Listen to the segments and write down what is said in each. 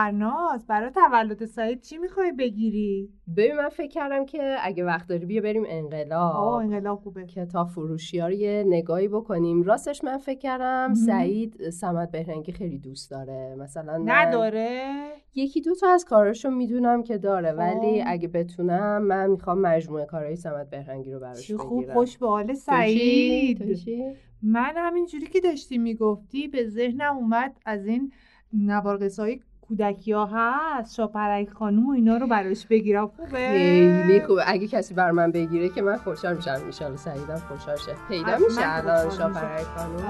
فرناز برای تولد سعید چی می‌خوای بگیری؟ ببین من فکر کردم که اگه وقت داری بیا بریم انقلاب آه انقلاب خوبه کتاب فروشی ها رو یه نگاهی بکنیم راستش من فکر کردم سعید سمت بهرنگی خیلی دوست داره مثلا نداره؟ یکی دو تا از کاراشو می‌دونم که داره خب. ولی اگه بتونم من می‌خوام مجموعه کارهای سمت بهرنگی رو براش چی بگیرم خوب خوش به حال تو چی؟ تو سعید چی؟ من همینجوری که داشتی می‌گفتی به ذهنم اومد از این نوار های کودکی ها هست شاپرک خانوم و اینا رو براش بگیرم. خوبه؟ خیلی خوبه. اگه کسی بر من بگیره که من خوشحال میشم. ان سعیدم خوشحال شه. پیدا میشه الان شاپرک خانوم.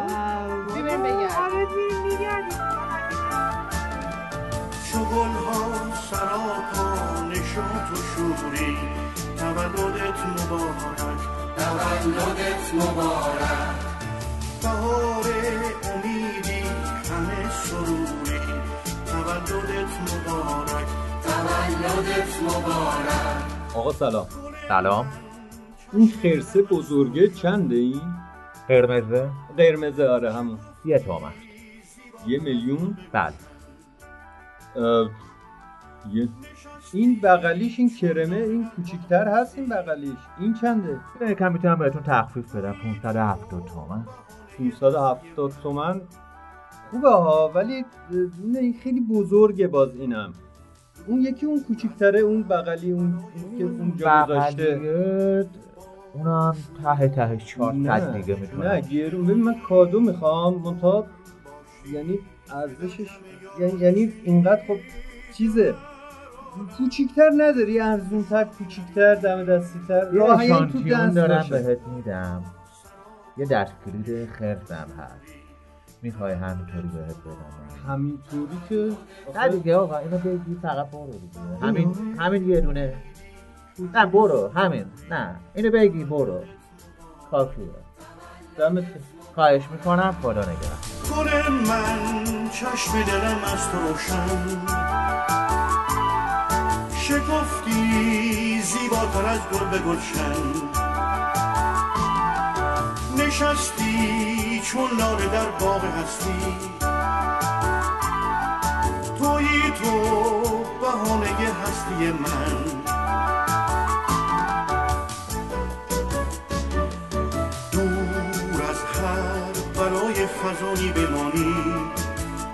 آره بریم بگردیم. چو گلها سراپا نشاط و شوری تولدت مبارک. تولدت مبارک. بهار مبارک تولدت مبارک آقا سلام. سلام. این خرسه بزرگه چنده این؟ قرمزه. قرمزه آره همون. یه تومن. یه میلیون؟ بله. یه... این بغلیش این کرمه این کوچیکتر هست این بغلیش. این چنده؟ یکم می‌تونم بهتون تخفیف بدم. 570 تومن. 570 تومن؟ خوبه ها ولی نه این خیلی بزرگه باز اینم. اون یکی اون کوچیکتره اون بغلی اون که اونجا گذاشته. اونم ته ته 400 نه دیگه نه می‌تونم گرون ببین من کادو می‌خوام منتها یعنی ارزشش یعنی, یعنی اینقدر خب چیزه. کوچیکتر نداری ارزونتر کوچیکتر دم دستیتر. یه راهی تو دست دارم. بهت میدم. یه دست کلید خرسم هست. می‌خوای همینطوری بهت بدم. همینطوری که نه دیگه آقا اینو بگی فقط برو دیگه. همین همین یه دونه. نه برو همین. نه اینو بگی برو. کافیه. دمت خواهش می‌کنم خدا نگهدار. گل من چشم دلم از تو روشن. شکفتی زیباتر از گل به گلشن. نشستی چون لاله در باغ هستی. تویی تو بهانه هستی من. دور از هر بلای خزانی بمانی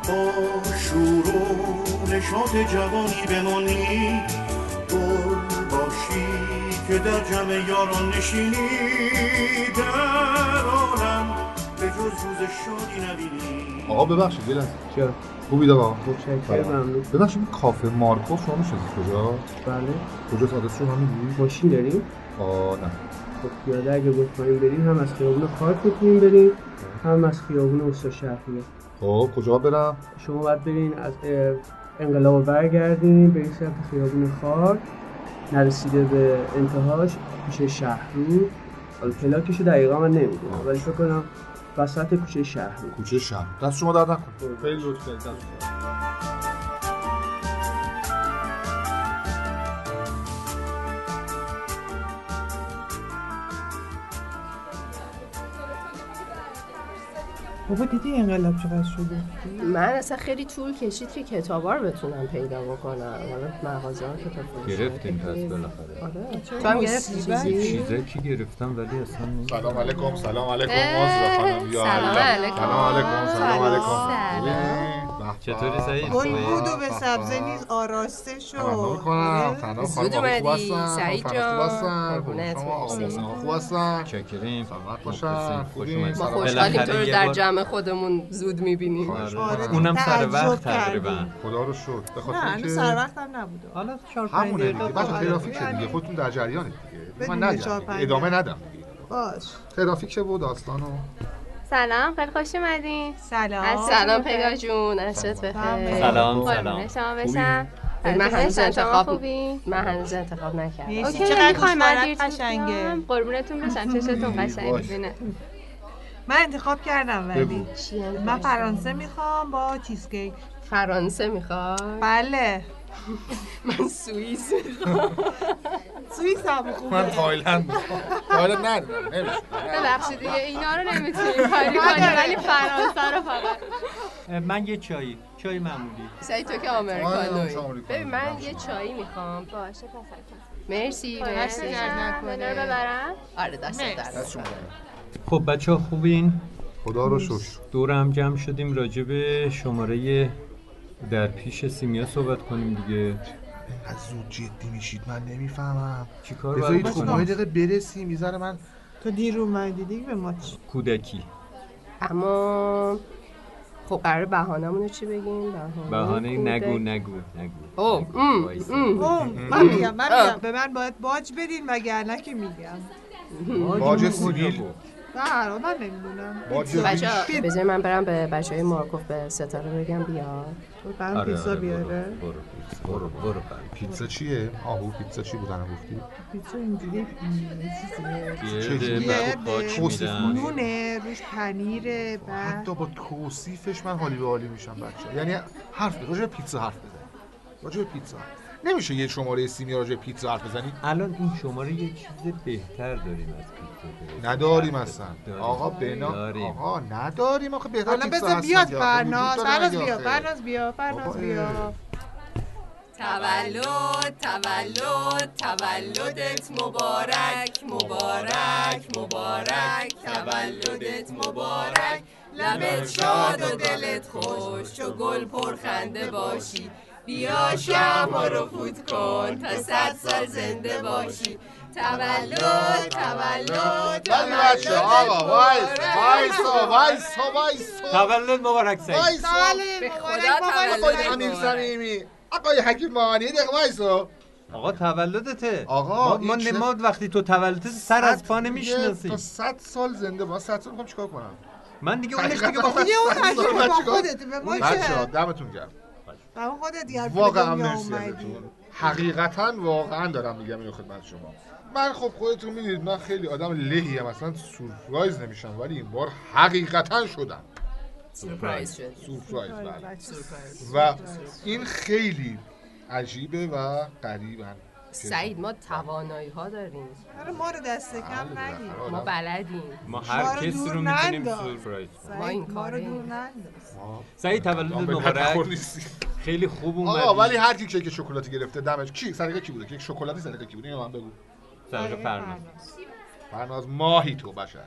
با شور و نشاط جوانی بمانی. گل باشی که در جمع یاران نشینی در جز روز شادی نبینی. آقا ببخشید یه لحظه. چرا؟ خوبید آقا؟ متشکرم. ممنون. ببخشید این کافه مارکو شما می‌شناسید کجا؟ بله. کجا آدرس رو هم میگی؟ ماشین داریم. آه نه. خب پیاده اگه مطمئن بریم هم از خیابون خارک می‌تونیم بریم هم از خیابون استاد شهریه خب کجا برم؟ شما باید برین از انقلاب رو برگردین برین سمت خیابون خاک. نرسیده به انتهاش کوچه شهرو. حالا پلاکشو دقیقا من نمی‌دونم ولی فکر کنم وسط کوچه شهرو کوچه شهر. دست شما درد نکن خیلی لطف کردید دست شما. بابا دیدی انقلاب چقدر شده؟ من اصلا خیلی طول کشید که کتابا رو بتونم پیدا بکنم. حالا مغازه ها کتاب فروشی گرفتیم که پس بالاخره. آره. تو هم گرفتی؟ چیزی؟ چیزایی که گرفتم ولی اصلا سلام علیکم سلام علیکم مازرا خانم یا سلام الله. علیکم. سلام. علیکم. سلام. چطوری سعید؟ به گل به. بود و به سبزه به. نیز آراسته شد آره. تمنا زود خانم خوب هستن سعید جان. خوب هستن چکریم سلامت باشن خوبی ما. خوشحالیم تو رو در جمع خودمون زود می‌بینیم آره، می‌کنم. اونم سر وقت. تقریبا خدا رو شکر به نه خاطر هنوز که سر وقتم نبوده حالا چهار پنج همونه دقیقه دیگه بچه بعد. ترافیک دیگه خودتون در جریانید دیگه من ادامه. ندم. باش ترافیک چه بود داستان و سلام خیلی خوش اومدین. سلام. سلام پگا جون. عشقت بخیر سلام. سلام شما بشم. من هنوز انتخاب خوبی؟ من هنوز انتخاب نکردم. اوکی چقدر من قشنگه. قربونتون بشم چشتون قشنگ باش. می‌بینه. من انتخاب کردم ولی. من فرانسه می‌خوام با چیز کیک فرانسه می‌خوای؟ بله. من سوئیس. سوئیس هم خوبه. من تایلند. تایلند ندارم نمیشه ببخشید دیگه اینا رو نمی‌تونیم کاری کنیم ولی فرانسه رو فقط. من یه چایی چای معمولی. سعید تو که آره، آمریکانوی آمریکانوی. ببین من یه چایی می‌خوام. باشه پس مرسی مرسی. رو ببرم. آره دست دست خب بچه ها خوبین؟ خدا رو شکر. دور هم جمع شدیم راجع به شماره در پیش سیمیا صحبت کنیم دیگه از زود جدی میشید من نمی‌فهمم چی کار باید بذارید خب؟ ما یه دقیقه برسیم می‌ذاره من تو دیر اومدی دیگه به ما چی؟ کودکی اما خب قرار بهانمون رو چی بگیم بهانه. نگو نگو نگو. اوه، من میگم من. میگم به من باید باج بدین وگرنه که میگم باج سیبیل. نه من نمی‌دونم باج بچه ریش. بذار من برم به بچه های مارکوف به ستاره بگم بیاد برام آره، پیزا آره، بیاره برو پیتزا، برو برو برو. پیتزا چیه؟ آهو پیتزا چی بودن گفتی؟ پیزا اینجوری چیزیه. نونه روش پنیره بعد حتی با توصیفش من حالی به حالی میشم بچه یعنی حرف بزن راجع به پیتزا حرف بزن راجع به پیتزا نمیشه یه شماره سیمیا راجع به پیتزا حرف بزنی الان این شماره یه چیز بهتر داریم از پیتزا. نداریم اصلا داریم. آقا بنا. آقا نداریم آخه بهتر بذار هستن بیاد یا. فرناز فرناز بیا؟ فرناز بیا فرناز بیا تولد تولد تولدت مبارک مبارک مبارک تولدت مبارک لبت شاد و دلت خوش و گل پرخنده باشی بیا شما رو فوت کن تا صد سال زنده باشی. تولد تولد بچه آقا وایس وایسا وایسا وایسا تولد مبارک سعید وایسا به مبارک خدا تولد. امیر مبارک. صمیمی. آقای حکیم مانی یه دقیقه وایسا آقا تولدته. آقا، ما, ما وقتی تو تولدت سر از پا نمی‌شناسیم تا صد سال زنده با صد سال می‌خوام چیکار کنم؟ من دیگه حقیقتا دیگه با اون خودت به ما دمتون گرم. خودت دیگر واقعا مرسی. ازتون. حقیقتا واقعا دارم میگم اینو خدمت شما. من خب خودتون می‌دونید من خیلی آدم لهی ام اصلا سورپرایز نمیشم ولی این بار حقیقتا شدم. سورپرایز. شد سورپرایز. بله. و این خیلی عجیبه و غریبن سعید ما توانایی ها داریم. آره ما رو دست کم نگیر. ما بلدیم. ما هر کسی رو می‌تونیم. سورپرایز ما این ننداز. سعید تولد مبارک. خیلی خوب اومدی. آقا ولی هر کی کیک شکلاتی گرفته دمش. کی؟ سلیقه کی بوده؟ کیک شکلاتی سلیقه کی بوده؟ اینو من بگو. سرق فرمان فرناز ماهی تو بشر.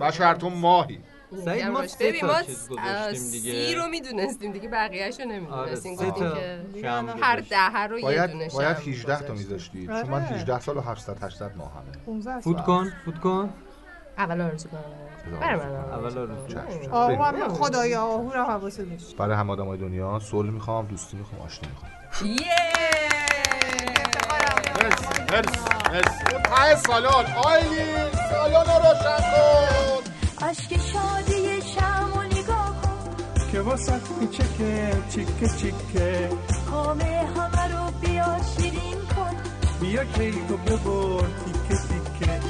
بشر تو ماهی. سعید ما سه تا چیز گذاشتیم دیگه. سی رو می‌دونستیم دیگه بقیه‌شو آره نمی‌دونستیم گفتیم تا که هر گذاشتیم. ده رو یه باید دونه باید شم 18 تا آره. چون من 18 سال و 700 800 ماه همه 15 فوت. کن فوت کن. اول آرزو کنم. برای من اول آرزو. چشم. آهو هم خدایا آهو رو حواست باشه برای همه آدمای دنیا صلح می‌خوام دوستی می‌خوام آشتی می‌خوام. مرسی مرسی مرسی. ته سالن آیلی سالن رو روشن واسه کوچکه چیکه چیکه. همه همه رو بیا شیرین کن. بیا کیکو ببر تیکه تیکه.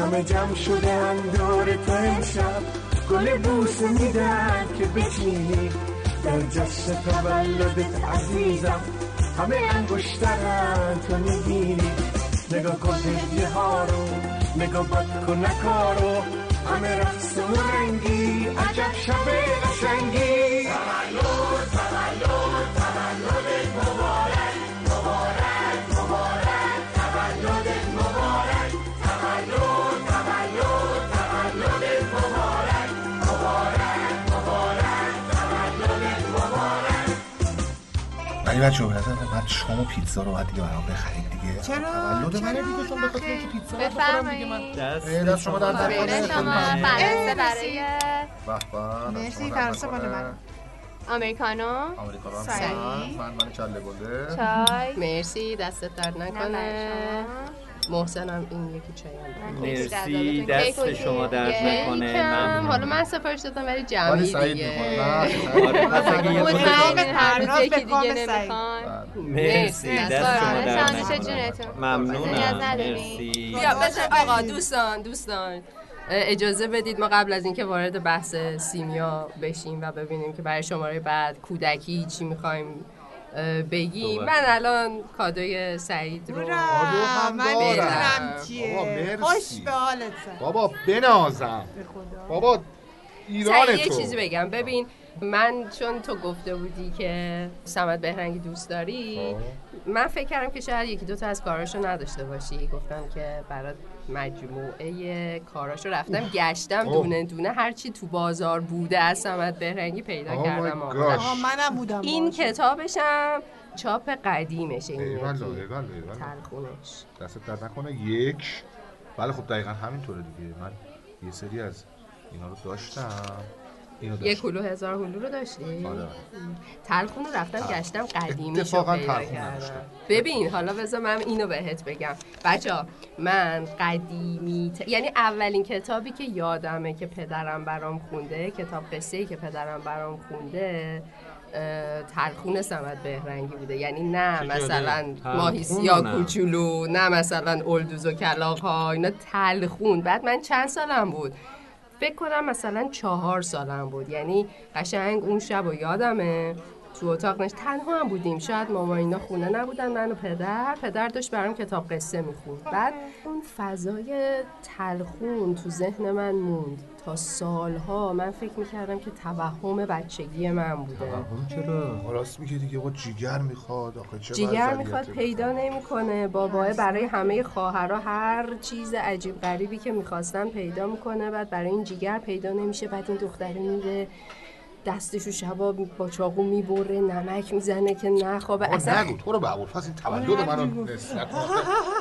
همه جمع شدن دور تو امشب گل بوسه میدن که بچینی. در جشن تولدت عزیزم. همه انگشترن تو می‌گیری. نگاه کن هدیه ها رو. نگاه بد کن نکارو. همه رقص و رنگی. عجب شب قشنگی. ولی بچه به نظر من شام و پیتزا رو باید دیگه برام بخرید دیگه چرا؟ تولد منه؟ دیگه چون بخاطر اینکه پیتزا رو بخورم دیگه من دست شما در نکنه. فرانسه برای به به، دست مرسی، نکنه. مال من. آمریکانو هم. من من کله گنده چای. مرسی دستت درد نه نکنه. محسنم این یکی چایی مرسی دست شما درد نکنه. ممنون. حالا من سفارش دادم ولی جمعی سعید دیگه. آره، به به یکی کام دیگه سعید. نمی‌خوان مرسی دست شما درد نکنه. ممنونم. مرسی. بیا بذار آقا دوستان دوستان. اجازه بدید ما قبل از اینکه وارد بحث سیمیا بشیم و ببینیم که برای شماره بعد کودکی چی می‌خوایم بگیم. صحبت. من الان کادوی سعید رو هم من. می‌دونم چیه. خوش به حالت. بابا بنازم. به خدا. بابا ایران سعید یه تو. چیزی بگم. ببین من چون تو گفته بودی که سمت بهرنگی دوست داری من فکر کردم که شاید یکی دو تا از کاراشو نداشته باشی. گفتم که برات مجموعه کاراشو رفتم گشتم اوه. دونه دونه. هرچی تو بازار بوده از سمت بهرنگی پیدا Oh کردم. آها منم بودم این. کتابشم چاپ قدیمشه این ایوالله ایوالله تلخونش. دستت درد نکنه یک. بله خب دقیقا همینطوره دیگه. من یه سری از اینا رو داشتم. داشتم کلو هزار هلو رو داشتی؟ آره آره. تلخون رو رفتم گشتم قدیمی شو اتفاقاً پیدا تلخون کردم نداشتم. ببین حالا بذار من اینو بهت بگم بچه من قدیمی ت- یعنی اولین کتابی که یادمه که پدرم برام خونده کتاب قصه که پدرم برام خونده تلخون سمت بهرنگی بوده یعنی نه. مثلا ماهی نه. کوچولو نه مثلا الدوز و کلاغ ها اینا تلخون بعد من چند سالم بود فکر کنم مثلا چهار سالم بود. یعنی قشنگ اون شب و یادمه. تو اتاق نش تنها هم بودیم. شاید ماما اینا خونه نبودن من و پدر. پدر داشت برام کتاب قصه می‌خوند. بعد اون فضای تلخون تو ذهن من موند. تا سالها من فکر می‌کردم که توهم بچگی من بوده. توهم چرا؟ راست میگه دیگه. با جیگر می‌خواد. آخه چه جیگر. می‌خواد. پیدا نمی‌کنه. بابا برای همه خواهرها هر چیز عجیب غریبی که می‌خواستن پیدا می‌کنه. بعد برای این جیگر پیدا نمیشه. بعد این دختره میره. دستشو شبا با چاقو می‌بره نمک می‌زنه که نخوابه. اصلا نگو تو رو به ابوالفضل این تولد منو نسبت.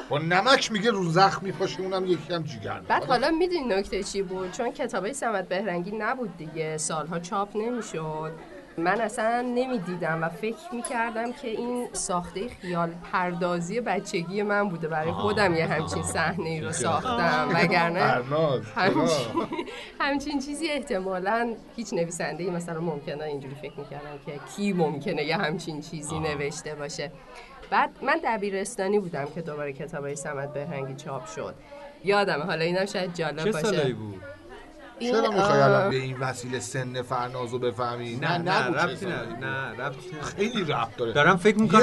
با نمک میگه رو زخم میپاشه اونم یکی هم جیگر بعد. حالا می‌دونی نکته چی بود؟ چون کتابای سمت بهرنگی نبود دیگه. سالها چاپ نمی‌شد. من اصلا نمی‌دیدم و فکر می‌کردم که این ساخته خیال پردازی بچگی من بوده برای خودم یه همچین صحنه ای رو ساختم وگرنه همچین؟ همچین چیزی احتمالا هیچ نویسنده مثلا ممکنه اینجوری فکر می‌کردم که کی ممکنه یه همچین چیزی نوشته باشه. بعد من دبیرستانی بودم که دوباره کتابای سمت بهرنگی چاپ شد. یادمه حالا اینم شاید جالب چه باشه. سالایی بود؟ این، چرا می‌خوای آه، الان به این وسیله سن فرنازو بفهمی نه نه ربطی نه. نه ربطی. خیلی ربط داره دارم فکر می‌کنم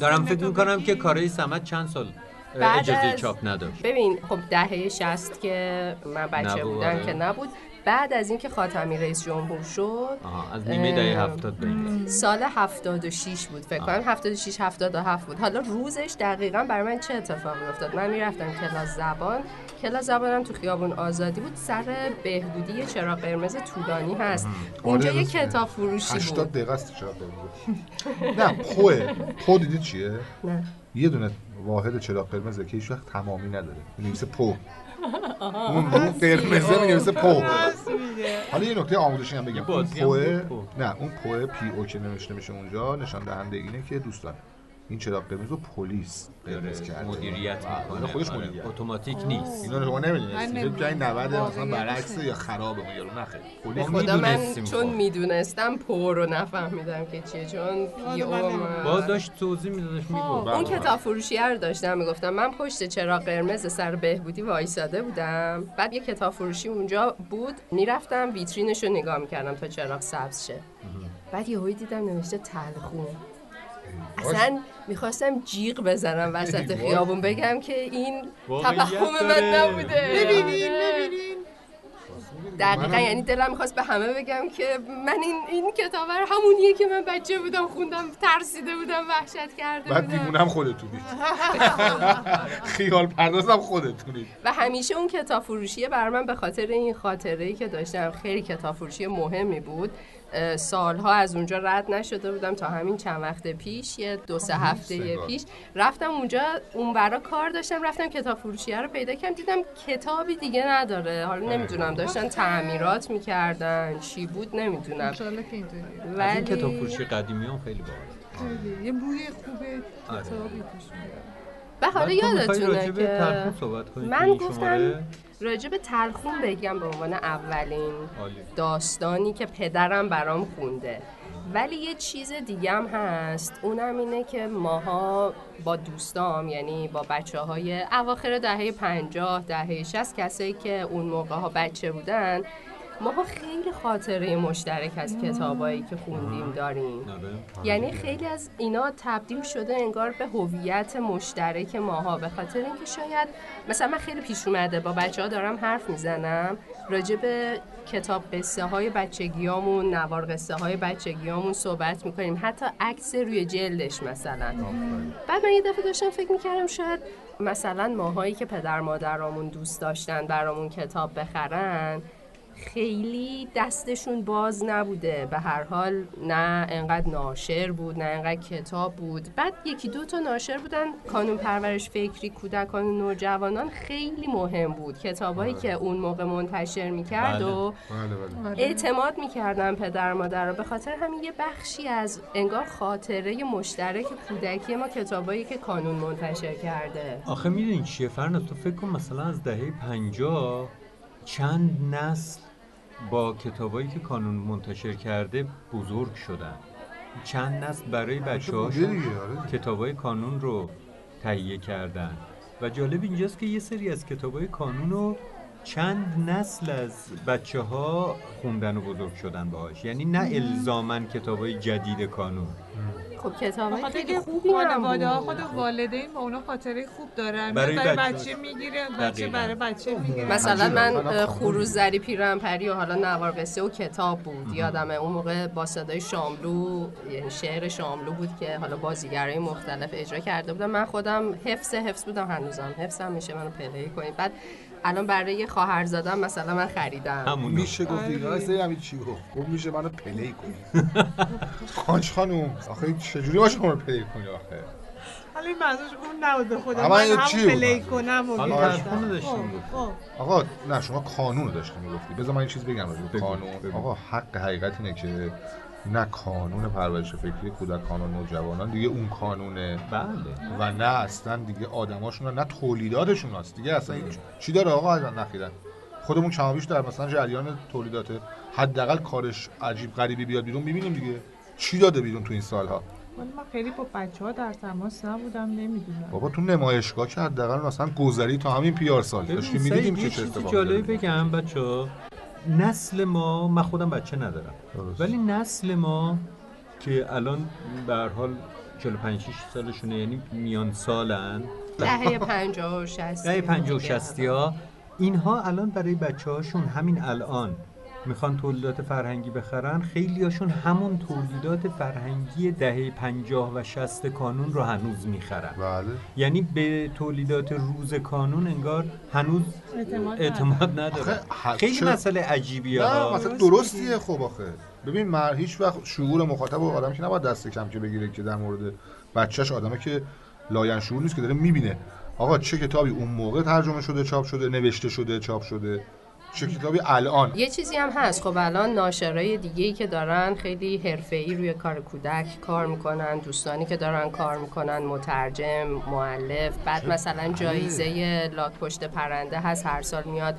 دارم فکر می‌کنم. که کارای سمت چند سال بعد اجازه از- چاپ نداشت ببین خب دهه 60 که من بچه نبود، بودم آره. که نبود بعد از اینکه خاتمی رئیس جمهور شد آها از نیمه دهه اه، هفتاد به این دست. سال 76 بود فکر کنم 76 77 بود. حالا روزش دقیقا برای من چه اتفاقی افتاد؟ من می‌رفتم کلاس زبان. کلاس زبانم تو خیابون آزادی بود سر بهبودی چراغ قرمز طولانی هست. اونجا آره، یه. کتاب فروشی 80 بود دقیقه است چرا نه پوه. پو دیدی چیه؟ نه. یه دونه واحد چراغ قرمزه که هیچ وقت تمامی نداره. می‌نویسه پو اون اون قرمزه می‌نویسه پو حالا یه نکته آموزشی هم بگم اون پوه. نه اون پوه پی او که نوشته میشه اونجا نشان دهنده اینه که دوستان این چراغ قرمز رو پلیس قرمز کرده. مدیریت آره، می‌کنه. خودش آره، مدیریت. اتوماتیک نیست. اینا رو شما من نمی‌دونستید فکر نمی‌دونم. کنید 90 مثلا برعکسه یا خرابه اون یارو نه خیلی به پلیس خدا من می‌دونستیم چون خب. می‌دونستم پر رو نفهمیدم که چیه. چون. با داشت توضیح میدادش می‌گفت. اون بله. کتاب فروشی رو داشتم می‌گفتم من پشت چراغ قرمز سر بهبودی وایساده بودم. بعد یه کتاب فروشی اونجا بود. می‌رفتم ویترینش رو نگاه می‌کردم تا چراغ سبز شه. بعد یهویی دیدم نوشته تلخون. اصلا می‌خواستم جیغ بزنم وسط خیابون بگم که این توهم من. نبوده. ببینین ببینین. دقیقا یعنی دلم می‌خواست به همه بگم که من این این کتاب رو همونیه که من بچه بودم خوندم ترسیده بودم وحشت کرده بعد بودم. دیوونم خودتونید خیال پردازم خودتونید و همیشه اون کتاب فروشیه بر من به خاطر این خاطره ای که داشتم خیلی کتاب فروشی مهمی بود. سالها از اونجا رد نشده بودم تا همین چند وقت پیش یه دو سه هفته سنگار. پیش رفتم اونجا اون برا کار داشتم رفتم کتاب فروشیه رو پیدا کردم دیدم کتابی دیگه نداره حالا نمی‌دونم داشتن تعمیرات می‌کردن چی بود نمی‌دونم اینطوریه از این کتاب ولی فروشی قدیمی هم خیلی باحال خیلی. یه بوی خوبه آره. کتابی توش و حالا یادتونه که من گفتم؟ راجع به تلخون بگم به عنوان اولین. داستانی که پدرم برام خونده ولی یه چیز دیگه هم هست اونم اینه که ماها با دوستام یعنی با بچه های اواخر دهه پنجاه دهه شست کسایی که اون موقع ها بچه بودن ماها خیلی خاطره مشترک از کتابایی که خوندیم داریم. یعنی خیلی از اینا تبدیل شده انگار به هویت مشترک ماها. به خاطر اینکه شاید مثلا من خیلی پیش اومده با بچه ها دارم حرف می‌زنم راجع به کتاب قصه های بچگیامون نوار قصه های بچگیامون صحبت می‌کنیم. حتی عکس روی جلدش مثلا. بعد من یه دفعه داشتم فکر می‌کردم شاید مثلا ماهایی که پدر مادرامون دوست داشتن برامون کتاب بخرن خیلی دستشون باز نبوده. به هر حال نه انقدر ناشر بود نه انقدر کتاب بود. بعد یکی دو تا ناشر بودن. کانون پرورش فکری کودکان و نوجوانان خیلی مهم بود. کتابایی که اون موقع منتشر می‌کرد بله. و بله بله. اعتماد می‌کردن پدر و مادر رو. به خاطر همین یه بخشی از انگار خاطره مشترک کودکی ما کتابایی که کانون منتشر کرده. آخه می‌دونی چیه؟ فرناز تو فکر کن مثلا از دهه پنجاه چند نسل با کتابایی که کانون منتشر کرده بزرگ شدن. چند نسل برای بچه آره. کتابای کانون رو تهیه کردن. و جالب اینجاست که یه سری از کتابای کانون رو چند نسل از بچه ها خوندن و بزرگ شدن باهاش. یعنی نه الزامن کتابای جدید کانون. خب کتابای بخاطر خیلی که خوبی هم خانواده. خود والدین با اونا خاطره خوب دارن برای برای, بچه- بچه می‌گیره بچه. برای بچه می‌گیره مثلا. من اه، خانم. خروزری پیرنپری و حالا نوار قصه و کتاب بود یادمه اون موقع با صدای شاملو یعنی شعر شاملو بود که حالا بازیگرای مختلف اجرا کرده بودم من خودم حفظ حفظ بودم هنوزم حفظم میشه منو پلی کنید بعد الان برای خواهر زادم مثلا من خریدم. همون میشه گفت دیگه آره همین چی گفت؟ گفت میشه منو play کنی. خانش خانوم آخه چجوری باشه منو play کنی آخه؟ حالا این منظورش اون نبود به خودم. اما من همون؟ play کنم و داشتیم. خب،. خب. آقا نه شما قانون رو داشتی می‌گفتی. بذار من این چیز بگم راجع قانون. آقا حق حقیقت اینه که نه قانون پرورش فکری کودکان و نوجوانان دیگه اون قانونه بله. و نه اصلا دیگه آدماشون نه تولیداتشون هست. دیگه اصلا این چی داره آقا؟ نخیرن. خودمون کمابیش در مثلا جریان تولیدات. حداقل کارش عجیب غریبی بیاد بیرون می‌بینیم دیگه چی داده بیرون تو این سالها. ولی من خیلی با بچه ها در تماس نبودم نمی‌دونم. بابا تو نمایشگاه که حداقل مثلا گذری تا همین پیار سال. داشتیم می‌دیدیم که چه اتفاقی جالبی. بگم بچه نسل ما من خودم بچه ندارم. درست. ولی نسل ما که الان به هر حال 45 6 سالشونه یعنی میان سالن. دهه پنجاه و شستی دهه 50 و 60 ها اینها الان برای بچه هاشون همین الان می‌خوان تولیدات فرهنگی بخرن خیلی هاشون همون تولیدات فرهنگی دهه 50 و 60 کانون رو هنوز می‌خرن. بله. یعنی به تولیدات روز کانون انگار هنوز اعتماد اعتماد نداره. خیلی چرا- مسئله عجیبیه نه ها. مثلا درستیه خب آخه. ببین مر هیچ وقت شعور مخاطب و آدم که نباید دست کم که بگیره که در مورد بچهش آدمه که لاین شعور نیست که داره می‌بینه. آقا چه کتابی اون موقع ترجمه شده چاپ شده نوشته شده چاپ شده؟ چه کتابی؟ الان. یه چیزی هم هست. خب الان ناشرای دیگه ای که دارن خیلی حرفه‌ای روی کار کودک کار می‌کنن دوستانی که دارن کار می‌کنن مترجم معلف بعد مثلا جایزه لاک پشت پرنده هست. هر سال میاد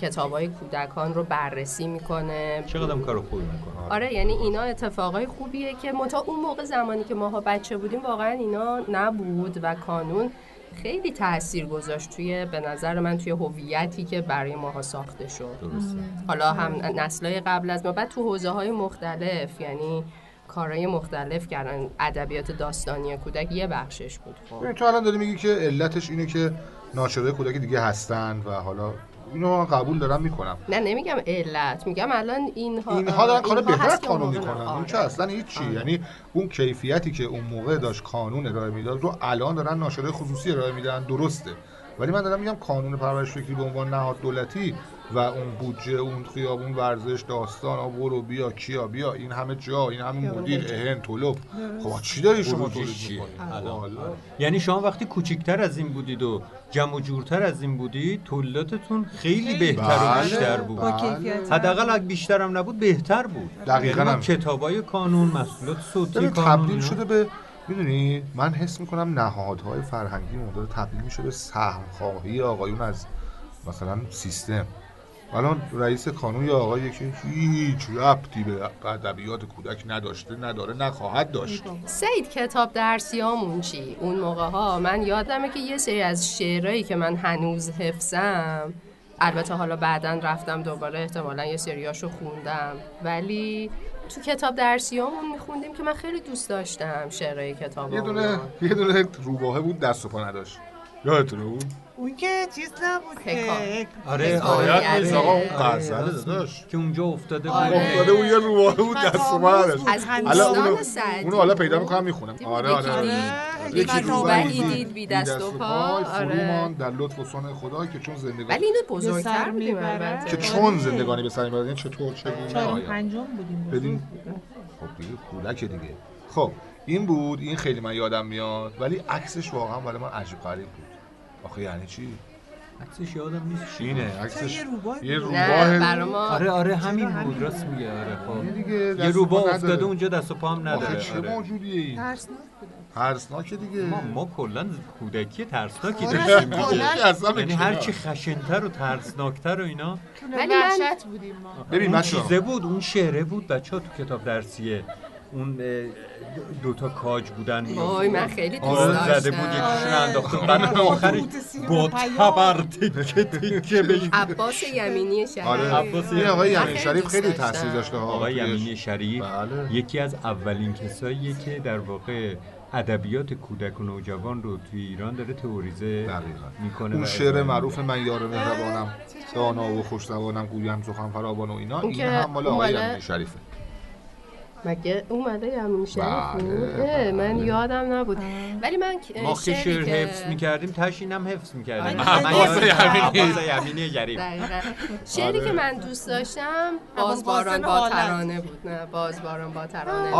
کتاب های کودکان رو بررسی می‌کنه. چقدر کار خوبی می‌کنه؟ آره یعنی اینا اتفاقای خوبیه که متا اون موقع زمانی که ماها بچه بودیم واقعا اینا نبود و کانون خیلی تاثیر گذاشت توی به نظر من توی هویتی که برای ماها ساخته شد. درسته. حالا هم نسلای قبل از ما بعد تو حوزه های مختلف یعنی کارهای مختلف کردن. ادبیات داستانی کودک یه بخشش بود خب. تو الان داری میگی که علتش اینه که ناشرای کودک دیگه هستن و حالا اینو من قبول دارم می‌کنم. نه نمیگم علت. میگم الان اینها اینها دارن کار بهتر قانون می‌کنن. اون که آره. اصلا هیچی. یعنی اون کیفیتی که اون موقع داشت قانون ارائه می‌داد رو الان دارن ناشرای خصوصی ارائه میدن. درسته. ولی من دارم میگم قانون پرورش فکری به عنوان نهاد دولتی و اون بودجه اون خیابون ورزش داستان آ برو بیا کیا بیا این همه جا این همه مدیر اهن طلب. خب چی داری شما تولید؟ الان. والا. یعنی شما وقتی کوچیکتر از این بودید و جمع و جورتر از این بودید تولیداتتون خیلی بهتر و بله، بیشتر بود. حداقل اگه بیشتر هم نبود بهتر بود. دقیقاً یعنی. کتابای کانون محصولات صوتی کانون تبدیل شده به می‌دونی؟ من حس می‌کنم نهادهای فرهنگی داره تبدیل میشه به سهم خواهی آقایون از مثلا سیستم. الان رئیس کانون یا آقایی که هیچ ربطی به ادبیات کودک نداشته نداره نخواهد داشت. سید کتاب درسیامون چی؟ اون موقع ها من یادمه که یه سری از شعرهایی که من هنوز حفظم البته حالا بعدا رفتم دوباره احتمالا یه سریاشو خوندم. ولی تو کتاب درسیامون میخوندیم که من خیلی دوست داشتم شعرهای کتاب یه دونه یه دونه روباهه بود دست و پا نداشت. یادتونه بود اون که چیز نبود که. آره آره نیست آقا اون غزله داداش. که اونجا افتاده بود. آره. افتاده بود یه روباهه بود دست از حالا دوستان اونو سعدی اونو حالا پیدا می‌کنم می‌خونم. آره آره آره. یکی روبهی دید بی دست و پا. آره. در لطف و صنع خدا که چون زندگانی ولی اینو بزرگتر. البته که چون زندگانی به سر می‌برد یعنی چطور چگونه؟ آیا. پنجم بودیم. بدین خب دیگه کودک دیگه. خب این بود این خیلی من یادم میاد ولی عکسش واقعا برای من عجیب غریب بود. آخه یعنی چی عکسش یادم نیست چی اینه بود. عکسش یه روباه یه. روباه آره آره همین بود راست میگه آره خب یه دیگه یه دست و روبا پا افتاده. اونجا دست و پا هم آخه نداره چه آره. موجودیه این ترسناک دیگه ما ما کلا کودکی ترسناکی آره، داشتیم. دیگه یعنی کنار. هر چی خشنتر و ترسناکتر و اینا ولی وحشت بودیم ما ببین بچه‌ها. چیزه بود اون شعره بود بچه ها تو کتاب درسیه اون اه، دوتا کاج بودن وای من خیلی دوست آره داشتم زده بود یکیشون آره. انداخته بود. بعد آخرش با. تبر تکه تکه بهش عباس یمینی شهری آره عباس این آقای من یمین خیلی شریف خیلی. تاثیر داشته ها آقای. یمینی شریف بله. یکی از اولین کساییه که در واقع ادبیات کودک و نوجوان رو توی ایران داره تئوریزه دقیقاً. می‌کنه اون شعر معروف. من یار مهربانم دانا و خوشروانم گویم سخن فراوان و اینا این هم مال آقای یمینی شریفه مگه اومده یمین شریف بله، بود؟ اه، من بله. یادم نبود ولی من ما که شعر حفظ می‌کردیم تشین هم حفظ می‌کردیم آره. شعری. که من دوست داشتم باز باران قاسم با. ترانه بود نه باز باران با ترانه.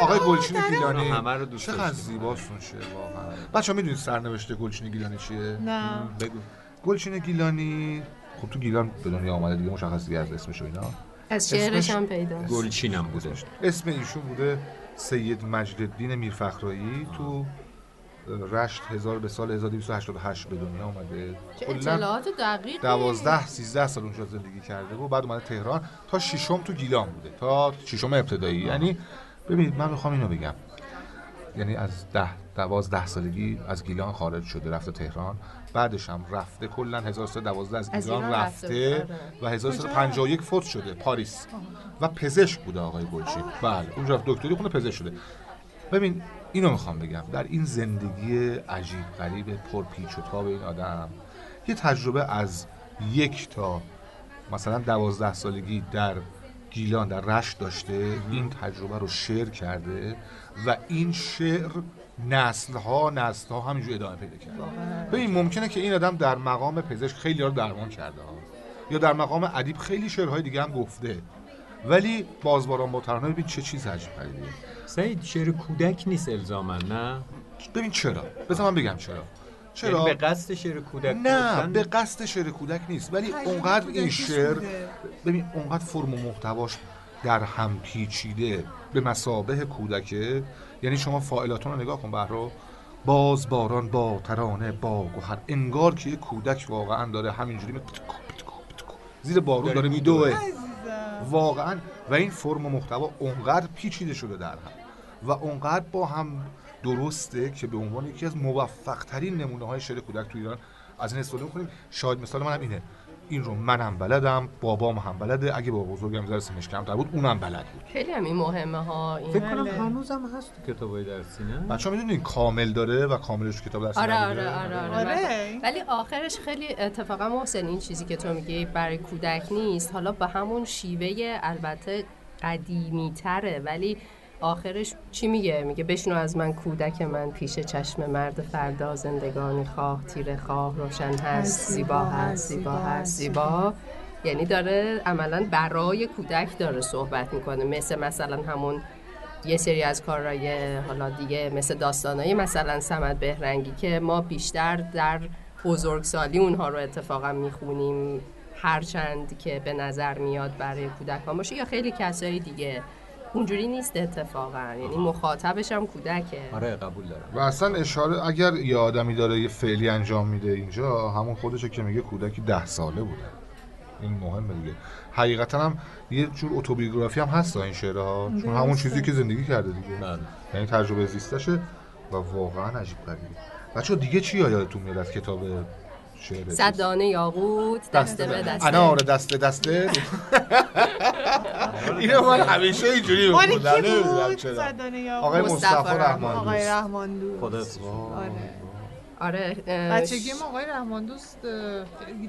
آقای گلچین گیلانی همه رو دوست چقدر داشتیم. زیباست اون شعر واقعا بچه ها می‌دونید سرنوشت گلچین گیلانی چیه؟ نه بگو گلچین گیلانی خب تو گیلان به دنیا آمده دیگه مشخص دیگه از اسمش و اینا از شعرش هم پیداست. گلچینم بوده. اسم ایشون بوده سید مجد الدین میرفخرایی تو رشت هزار به سال 1288 به دنیا کلاً اطلاعات دقیقی. دوازده سیزده سال اونجا زندگی کرده و بعد اومده تهران تا ششم تو گیلان بوده. تا ششم ابتدایی. یعنی ببینید من می‌خوام اینو بگم. یعنی از ده دوازده سالگی از گیلان خارج شده رفته تهران. بعدش هم رفته کلا 1312 از از گیلان ایران رفته رفته، آره. و 1351 فوت شده پاریس. و پزشک بوده آقای گلچین بله اونجا رفت دکتری خونه پزشک شده. ببین اینو می‌خوام بگم. در این زندگی عجیب غریب پر پیچ و تاب این آدم یه تجربه از یک تا مثلا دوازده سالگی در گیلان در رشت داشته این تجربه رو شعر کرده و این شعر نسل ها نسل ها همینجور ادامه پیدا کرده ببین ممکنه که این آدم در مقام پزشک خیلی رو درمان کرده ها. یا در مقام ادیب خیلی شعرهای دیگه هم گفته. ولی بازباران با ترانه ببین چه چیز عجیب غریبیه. سعید شعر کودک نیست الزاما نه؟ ببین چرا؟ بذار من بگم چرا. چرا؟ یعنی به قصد شعر کودک نه؟ به قصد شعر کودک نیست. ولی اونقدر این شعر. ببین اونقدر فرم و محتواش در هم پیچیده به مسابه کودکه یعنی شما فاعلاتون رو نگاه کن بهرو. باز باران با ترانه با گوهر انگار که یه کودک واقعا داره همینجوری می- پتکو پتکو پتکو زیر بارون داره میدوه. واقعا. و این فرم و محتوا اونقدر پیچیده شده در هم. و اونقدر با هم درسته که به عنوان یکی از موفق ترین نمونه های شعر کودک تو ایران از این استفاده می‌کنیم. شاید مثال منم اینه. این رو منم بلدم بابام هم بلده اگه با بزرگم ذره سنش کمتر بود اونم بلد بود خیلی هم این مهمه ها این فکر کنم. هنوزم هست تو کتابای درسی نه بچه ها می‌دونین کامل داره و کاملش کتاب درسی آره؟ آره آره آره, آره. ولی آخرش خیلی اتفاقا محسن این چیزی که تو میگی برای کودک نیست حالا به همون شیوه البته قدیمی تره ولی آخرش چی میگه؟ میگه بشنو از من کودک من پیش چشم مرد فردا زندگانی خواه تیره خواه روشن هست زیبا هست زیبا هست زیبا. یعنی داره عملا برای کودک داره صحبت می‌کنه. مثل مثلا همون یه سری از کارهای حالا دیگه مثل داستانهای مثلا سمت بهرنگی که ما بیشتر در بزرگسالی اونها رو اتفاقا می‌خونیم. هرچند که به نظر میاد برای کودکان باشه یا خیلی کسایی دیگه. اونجوری نیست اتفاقا. یعنی مخاطبش هم کودکه. آره قبول دارم. و اصلا اشاره اگر یه آدمی داره یه فعلی انجام میده اینجا همون خودشو که میگه کودکی ده ساله بوده. این مهمه دیگه. حقیقتا هم یه جور اتوبیوگرافی هم هست این شعرها. چون همون. چیزی که زندگی کرده دیگه. بله. یعنی تجربه زیستشه و واقعا عجیب غریبه. بچه دیگه چی یادتون میاد از کتاب شعر صد دانه یاقوت دسته به دسته. انار دسته دسته. اینو من همیشه اینجوری کی نمی‌دونم بود چرا. آقای مصطفی رحمان. آقای. رحمان دوست خدا آره آره بچگی ما آقای رحمان دوست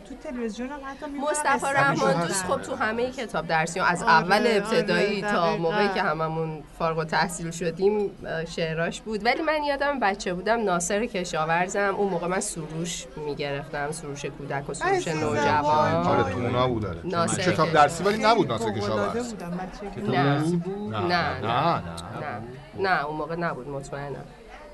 تو تلویزیون هم حتی مصطفی رحمان. دوست خب تو همه کتاب درسی از آره، اول آره، ابتدایی تا دقیقاً. موقعی که هممون فارغ التحصیل شدیم اه، شعراش بود. ولی من یادم بچه بودم ناصر کشاورزم اون موقع من سروش می‌گرفتم سروش کودک و سروش نوجوان. آره تو اونا بود داره ناصر کتاب درسی ولی نبود ناصر کشاورز. بودم. بچگی. کتاب نه. درسی بود. نه، نه نه. نه نه. نه اون موقع نبود مطمئنم.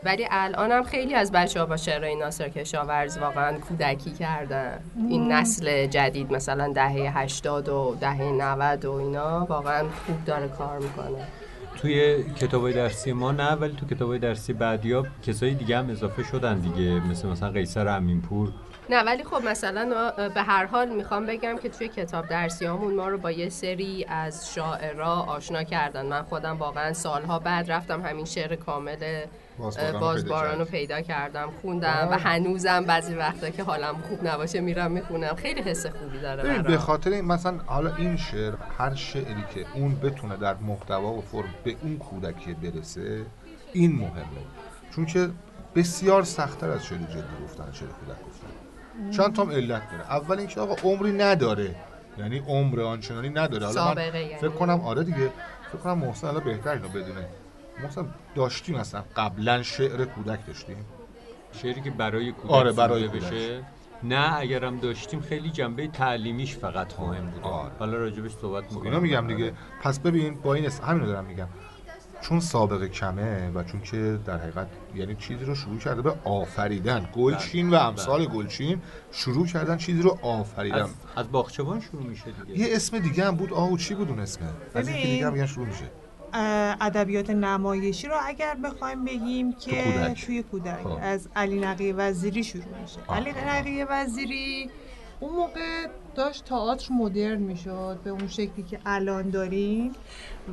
ولی الانم خیلی از بچه ها با شعرهای ناصر کشاورز واقعا کودکی کردن. این نسل جدید مثلا دهه 80 و دهه 90 و اینا واقعا خوب داره کار می‌کنه. توی کتابای درسی ما نه ولی تو کتابای درسی بعدیا کسای دیگه هم اضافه شدن دیگه مثل مثلا قیصر امینپور. نه ولی خب مثلا به هر حال می‌خوام بگم که توی کتاب درسیامون ما رو با یه سری از شاعرها آشنا کردن. من خودم واقعا سالها بعد رفتم همین شعر کامل بازباران پیدا رو. پیدا کردم خوندم و هنوزم بعضی وقتا که حالم خوب نباشه میرم می‌خونم. خیلی حس خوبی داره به. خاطر این مثلا حالا این شعر هر شعری که اون بتونه در محتوا و فرم به اون کودکی برسه این مهمه. چون که بسیار سختتر از شعر جدی گفتن شعر کودک گفتن. چند تا علت داره. اول اینکه آقا عمری نداره. یعنی عمر آنچنانی نداره. حالا من یعنی. فکر کنم آره دیگه فکر کنم محسن حالا بهتر اینو بدونه. محسن داشتیم مثلا قبلا شعر کودک داشتیم. شعری که برای کودک آره، برای کودک. بشه. نه اگرم داشتیم خیلی جنبه تعلیمیش فقط مهم بود آره. حالا راجبش صحبت خب می‌کنم اینو میگم دیگه. پس ببین با این اس... همینو دارم میگم. چون سابقه کمه و چون که در حقیقت یعنی چیزی رو شروع کرده به آفریدن. گلچین و امثال گلچین شروع کردن چیزی رو آفریدن. از, از باغچبان شروع میشه دیگه. یه اسم دیگه هم بود. آهو چی بود اون اسمه از این. دیگه هم میگن شروع میشه. ادبیات نمایشی رو اگر بخوایم بگیم که کودک. توی کودک خب. از علی نقی وزیری شروع میشه. علی نقی وزیری اون موقع داشت تئاتر مدرن می‌شد به اون شکلی که الان داریم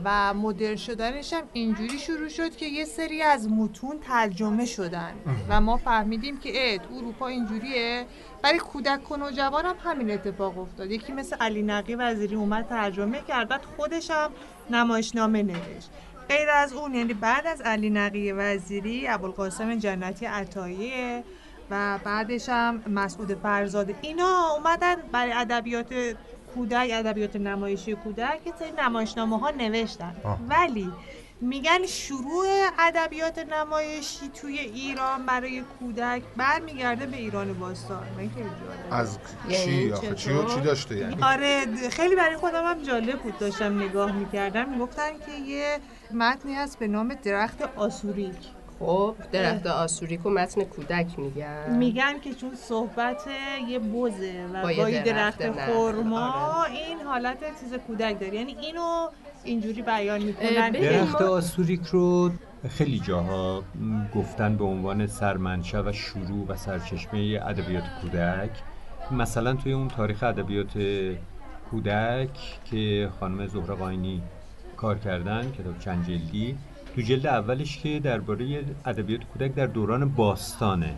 و مدرن شدنش هم اینجوری شروع شد که یه سری از متون ترجمه شدن و ما فهمیدیم که تو اروپا اینجوریه برای کودک و نوجوان هم همین اتفاق افتاد یکی مثل علی نقی وزیری اومد ترجمه کرد بعد خودش هم نمایشنامه نوشت. غیر از اون یعنی بعد از علی نقی وزیری ابوالقاسم جنتی عطاییه و بعدش هم مسعود فرزاده. اینا اومدن برای ادبیات کودک ادبیات نمایشی کودک یه سری نمایشنامه ها نوشتن. آه. ولی میگن شروع ادبیات نمایشی توی ایران برای کودک برمیگرده به ایران باستان. من. از یعنی چی آخه چی چی داشته یعنی؟ آره خیلی برای خودم هم جالب بود. داشتم نگاه می‌کردم. می‌گفتن که یه متنی هست به نام درخت آسوریک. خب درخت آسوریک و متن کودک میگن. میگن که چون صحبت یه بزه و با درخت درخت نخل. خرما این حالت چیز کودک داره. یعنی اینو اینجوری بیان می‌کنن درخت آسوریک رو خیلی جاها گفتن به عنوان سرمنشأ و شروع و سرچشمه ادبیات کودک. مثلا توی اون تاریخ ادبیات کودک که خانم زهره قاینی کار کردن کتاب چند جلدی تو جلد اولش که درباره ادبیات کودک در دوران باستانه.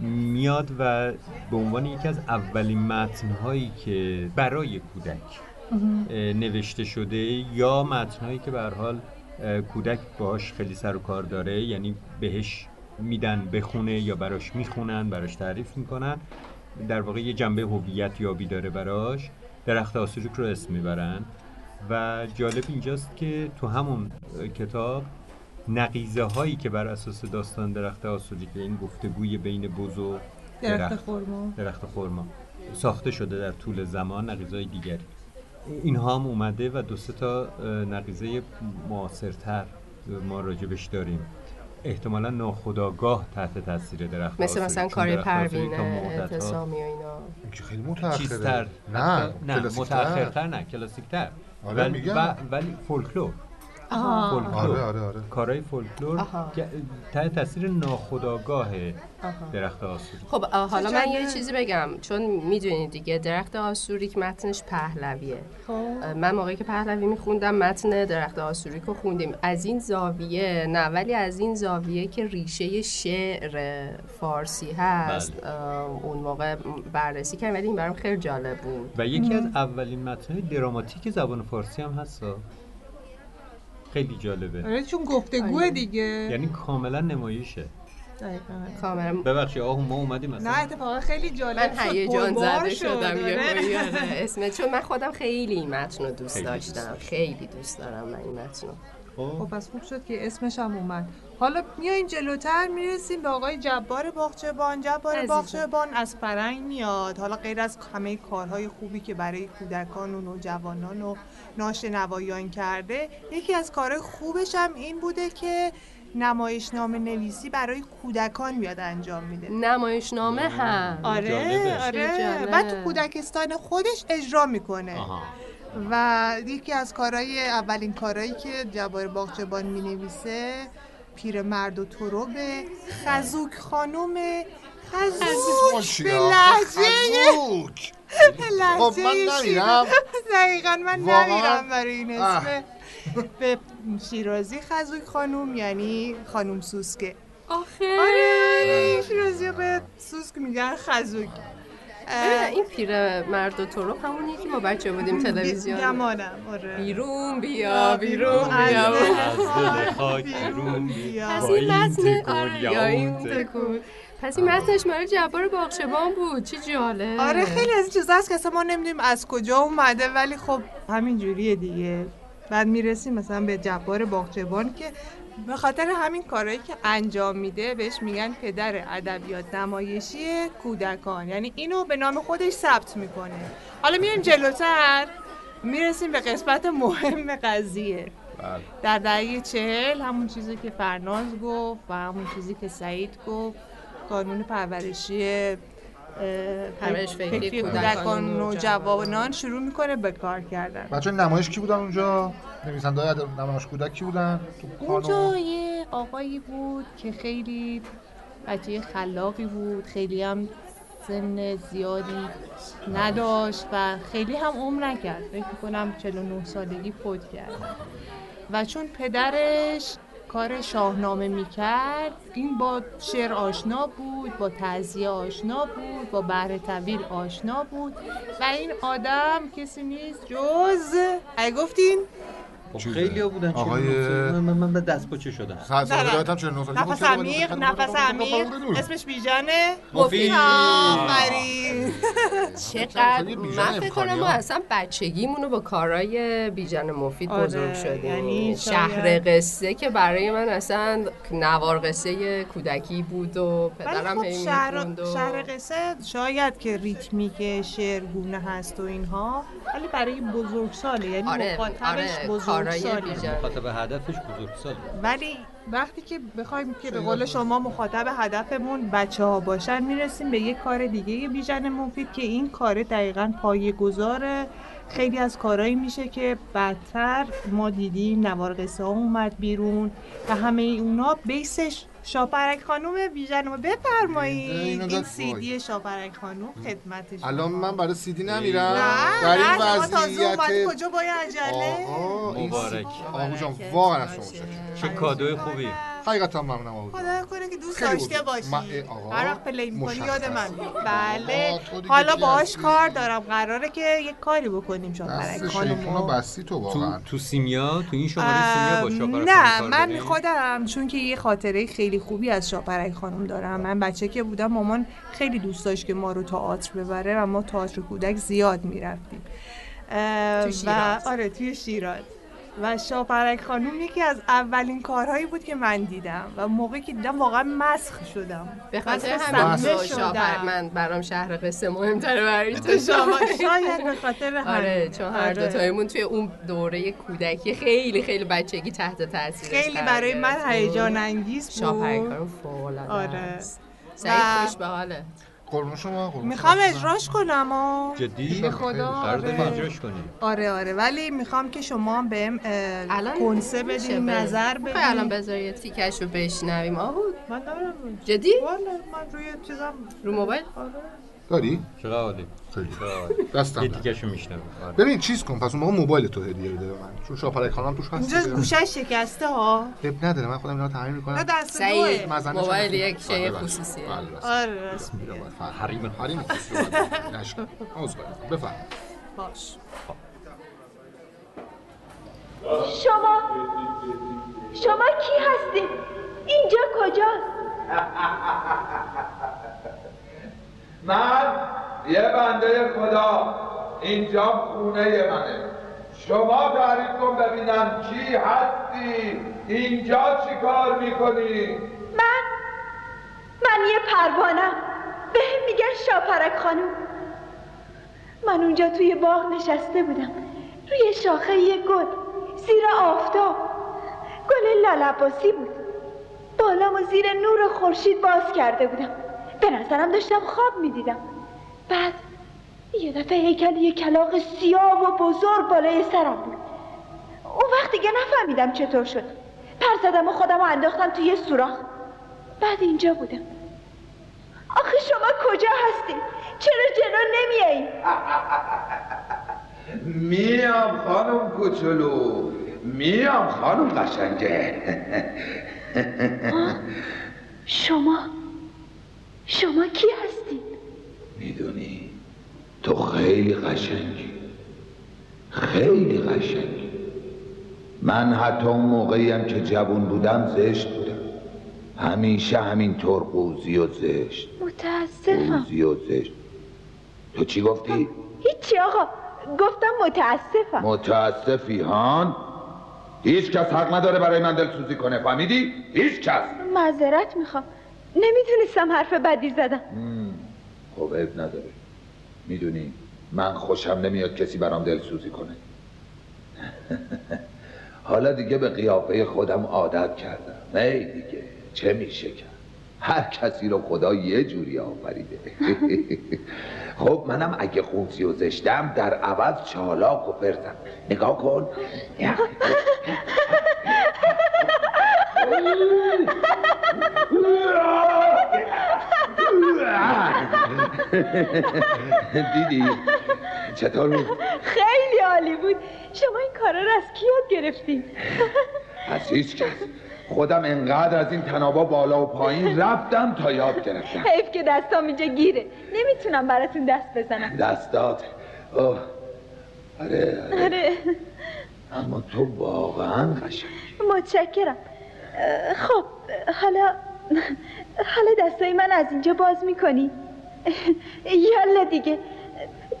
میاد و به عنوان یکی از اولین متنهایی که برای کودک نوشته شده یا متنهایی که به حال کودک باهاش خیلی سر و کار داره یعنی بهش میدن بخونه یا براش می‌خونن براش تعریف می‌کنن در واقع یه جنبه هویت یابی داره براش درخت آسوریک رو اسم می‌برن. و جالب اینجاست که تو همون کتاب نقیزه هایی که بر اساس داستان درخت آسوریک این گفتگوی بین بز و درخت خرما. درخت خرما ساخته شده در طول زمان نقیزهای دیگری. اینها هم اومده و دو سه تا نقیزه معاصرتر ما راجبش داریم احتمالا ناخداگاه تحت تاثیر درخت مثل. مثلا کار درخت آسوریک پروین تا مدت‌ها اعتصامی و اینا خیلی متأخره نه نه. متأخرتر نه کلاسیکتر آره، ولی, ولی فولکلور. فولکلور آره، آره، آره. کارهای فولکلور تحت تاثیر ناخودآگاه. درخت آسوری. خب حالا من یه. چیزی بگم. چون می‌دونید دیگه درخت آسوری که متنش پهلویه. خب. من موقعی که پهلوی میخوندم متن درخت آسوری رو خوندیم. از این زاویه نه ولی از این زاویه که ریشه شعر فارسی هست. بله. اون موقع بررسی کردم ولی این برام خیلی جالب بود. و یکی از اولین متنهای دراماتیک زبان فارسی هم هست. خیلی جالبه. آره چون گفتگوه دیگه. یعنی کاملا نمایشه. دقیقاً. کاملا. ببخشید آقا ما اومدیم مثلا نه اتفاقا خیلی جالب. من شد، هیجان زده شد، شدم یه آره. اسم چون من خودم خیلی این متن رو دوست خیلی داشتم. خیلی دوست دارم من این متن رو. خب. پس خوب شد که اسمش هم اومد. حالا میایم جلوتر می‌رسیم به آقای جبار باغچبان جبار. باغچبان از فرنگ میاد. حالا غیر از همه کارهای خوبی که برای کودکان و نوجوانان و ناشنوایان کرده یکی از کارهای خوبش هم این بوده که نمایشنامه نویسی برای کودکان میاد انجام میده. نمایشنامه هم. آره. آره. بعد تو کودکستان خودش اجرا می‌کنه. آها. و یکی از کارهای اولین کارهایی که جبار باغچبان می نویسه پیرمرد و تروبه خزوک خانومه خزوک به لحجه. خب من نمیرم. دقیقا من؟ نمیرم برای این. اسم. به شیرازی خزوک خانوم یعنی خانوم سوسکه. آخه. آره شیرازی به سوسک میگن خزوک. این پیر مرد و تروب همونی که ما بچه بودیم تلویزیون. گمانم آره. بیرون بیا بیرون بیا. از دل خاک بیرون بیا. پس با این متن تکون آره یا این تکون. پس این متنش مال جبار باغچبان بود. چه جالب. آره خیلی از این چیزا هست که اصلا ما نمی‌دونیم از کجا اومده ولی خب همین جوریه دیگه. بعد می‌رسیم مثلا به جبار باغچبان که به خاطر همین کارهایی که انجام میده بهش میگن پدر ادبیات نمایشی کودکان. یعنی اینو به نام خودش ثبت می‌کنه. حالا میایم جلوتر. می‌رسیم به قسمت مهم قضیه. بله. در دهه چهل همون چیزی که فرناز گفت و همون چیزی که سعید گفت. قانون پرورشی پرورش فکری کودکان کودکان و و جوانان. شروع می‌کنه به کار کردن. بچه نمایش کی بودن اونجا؟ نویسنده های نمایش کودک کی بودن؟ تو اونجا یه آقایی بود که خیلی بچه خلاقی بود خیلی هم سن زیادی نداشت و خیلی هم عمر نکرد. فکر کنم 49 سالگی فوت کرد. و چون پدرش کار شاهنامه می‌کرد این با شعر آشنا بود با تعذیه آشنا بود با بهر طویل آشنا بود و این آدم کسی نیست جز اگه گفتین. خیلی ها بودن آقای-. من, من به دست پاچه شدم؟ خ- صاحب هم 49 سالگی نفس خب عمیق نفس بخواد- عمیق. بخواد- بخواد- اسمش بیژنه مفید. آفرین. چقدر من فکر کنم ما. اصلا بچگیمون رو با کارهای بیژن مفید آره، بزرگ شدیم. یعنی شهر قصه که برای من اصلا نوار قصه کودکی بود و پدرم خب هی شهر, می‌خوند و شهر قصه شاید که ریتمیک شعرگونه هست و اینها ولی برای بزرگساله یعنی آره مخاطبش آره بیژن مخاطب هدفش بزرگسال ولی وقتی که بخوایم که به قول شما مخاطب هدفمون بچه ها باشن می‌رسیم به یه کار دیگه بیژن مفید که این کار دقیقا پایه گذاره خیلی از کارهایی میشه که بعدتر ما دیدیم. نوار قصه ها اومد بیرون و همه اونا بیسش شاپرک خانوم بیژن ما. بفرمایید. این سی وای. دی شاپرک خانوم خدمت شما. الان من برای سیدی نمیرم. نه در این نه شما تازه وضعیت کجا با یه عجله؟ مبارک. آهو جان واقعا شما چه کادوی خوبی. حقیقتا ممنونم جان. خدا کنه که دوست داشته. باشی آقا، هر وقت پلی می‌کنی. یاد من. بله آقا، حالا باهاش؟ کار دارم قراره که یک کاری بکنیم شما برای خانم بستی تو واقعا تو, سیمیا تو این شماره سیمیا با نه من؟ خودم چون که یه خاطره خیلی خوبی از شاپرک خانم دارم من بچه که بودم مامان خیلی دوست داشت که ما رو تئاتر ببره و ما تئاتر کودک زیاد می‌رفتیم و. آره توی شیراز و شاپرک خانوم یکی از اولین کارهایی بود که من دیدم و موقعی که دیدم واقعا مسخ شدم به خاطر همین صحنه تو شاپرک شدم. من برام شهر قصه مهمتره برای تو شما شاید به خاطر همین. آره چون هر آره. دو تایمون توی اون دوره کودکی خیلی خیلی بچگی تحت تاثیر خیلی برای من هیجان انگیز بود شاپرکم فوق العاده آره. سعید و- خوش به حاله قربون شما قربون می‌خوام. اجراش کنم و جدی؟ به خدا. قرار داری آره. اجراش کنی آره آره. ولی می‌خوام که شما هم بهم الان کنسه بدین به- نظر الان بدین. بذاری یه تیکش رو بشنویم. آهود من دارم. جدی؟ والا من روی چیزم. رو موبایل؟ داری؟ چقدر عالی خیلی. دستم یه. تیکشو میشنم ببین چیز کن پس اون موقع موبایل تو هدیه بده به من چون شاپرک خانم توش هست اینجا. گوشه شکسته ها اب نداره من خودم اینا تعمیر نه می‌کنم دست سعید دوه مزنه موبایل یک بله، شی بله. خصوصیه بله، بله. آره راست. حریم حریم خصوصی. نشکن. بفهم باش شما شما کی هستین؟ اینجا کجاست؟ من یه بنده خدا اینجا خونه منه. شما تعریف کن ببینم کی هستی؟ اینجا چی کار می‌کنی؟ من من یه پروانم به میگن شاپرک خانم. من اونجا توی باغ نشسته بودم. روی شاخه یه گل زیر آفتاب. گل لالباسی بود. بالامو زیر نور خورشید باز کرده بودم. به نظرم داشتم خواب می‌دیدم. بعد یه دفعه هیکل یه کلاق سیاه و بزرگ بالای سرم بود. اون وقت دیگه نفهمیدم چطور شد. پر زدم و خودم رو انداختم توی یه سوراخ. بعد اینجا بودم. آخه شما کجا هستین؟ چرا جلو نمیایین؟ میام خانم کوچولو. میام خانم قشنگه. شما شما کی هستین؟ می‌دونی تو خیلی قشنگی. خیلی قشنگی. من حتی اون موقعی هم که جوون بودم زشت بودم. همیشه همین طور قوزی و زشت. متاسفم. قوزی و زشت. تو چی گفتی؟ هیچی آقا گفتم متاسفم. متاسفی هان؟ هیچ کس حق نداره برای من دلسوزی کنه فهمیدی؟ هیچ کس معذرت می‌خوام. نمی‌تونستم حرف بدی زدم. خب عیب نداره. می‌دونی من خوشم نمیاد کسی برام دلسوزی کنه. حالا دیگه به قیافه خودم عادت کردم. ای دیگه چه میشه کرد؟ هر کسی رو خدا یه جوری آفریده. خب منم اگه خوزی و زشتم در عوض چالاک و فرزم. نگاه کن. دیدی؟ چطور بود؟ خیلی عالی بود. شما این کارا رو از کی یاد گرفتین؟ از هیچ کس. خودم انقدر از این تنابا بالا و پایین رفتم تا یاد گرفتم. حیف که دستام اینجا گیره. نمی‌تونم براتون دست بزنم. دستات. اوه. آره آره. آره. اما تو واقعا قشنگ. متشکرم. خب حالا حالا دستای من از اینجا باز می‌کنی. یالا دیگه.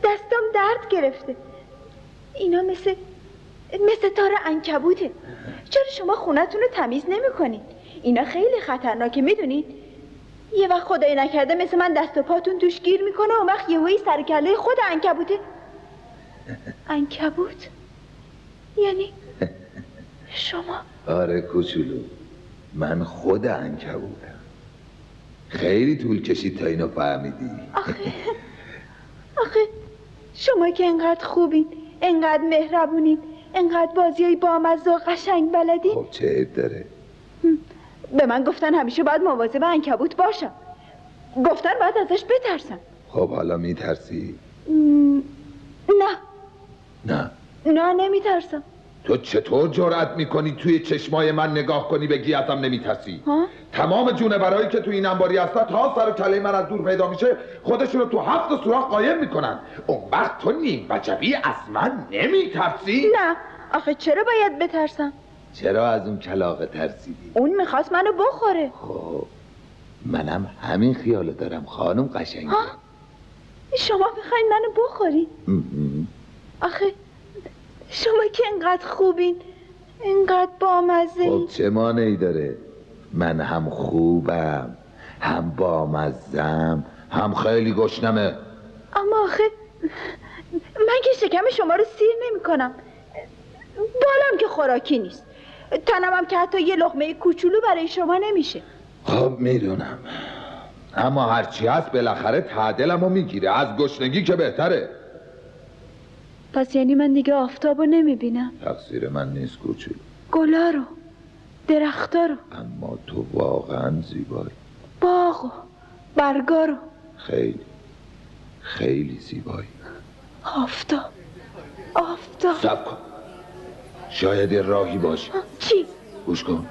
دستام درد گرفته. اینا مثل مثل تار انکبوته چرا شما خونتون رو تمیز نمی‌کنید اینا خیلی خطرناکه می‌دونید؟ یه وقت خدای نکرده مثل من دست و پاتون توش گیر می‌کنه و وقت یهویی سر کله خود انکبوته انکبوت یعنی شما. آره کوچولو. من خود انکبودم خیلی طول کشید تا اینو فهمیدی. آخه شما که انقدر خوبین انقدر مهربونین انقدر بازی های بامزه و قشنگ بلدین. خب چه عیب داره؟ به من گفتن همیشه باید مواظب انکبوت باشم. گفتن باید ازش بترسم. خب حالا میترسی؟ نه. نه. نه نمیترسم. تو چطور جرأت می‌کنی توی چشمای من نگاه کنی بگی ازم نمیترسی؟ تمام جونورایی که توی این انباری هستن تا سر و کله من از دور پیدا میشه خودشون رو تو هفت سوراخ قایم می‌کنن. اون وقت تو نیم وجبی از من نمیترسی؟ نه. آخه چرا باید بترسم؟ چرا از اون کلاقه ترسیدی؟ اون می‌خواست منو بخوره. خب منم همین خیالو دارم خانم قشنگه؟ شما می‌خواین منو بخوری. آخه شما که انقدر خوبین انقدر بامزه خب چه مانعی داره؟ من هم خوبم هم بامزم هم خیلی گشنمه. اما آخه من که شکم شما رو سیر نمی کنم بالم که خوراکی نیست. تنم هم که حتی یه لقمه کوچولو برای شما نمیشه. خب می‌دونم. اما هرچی هست بالاخره تعدلمو می‌گیره. از گشنگی که بهتره. پس یعنی من دیگه آفتاب رو نمی‌بینم. تقصیر من نیست کوچولو گلا رو درختا رو. اما تو واقعا زیبایی. باغ و برگا رو. خیلی خیلی زیبایی. آفتاب آفتاب. سب کن. شاید یه راهی باشه. چی؟ گوش کن.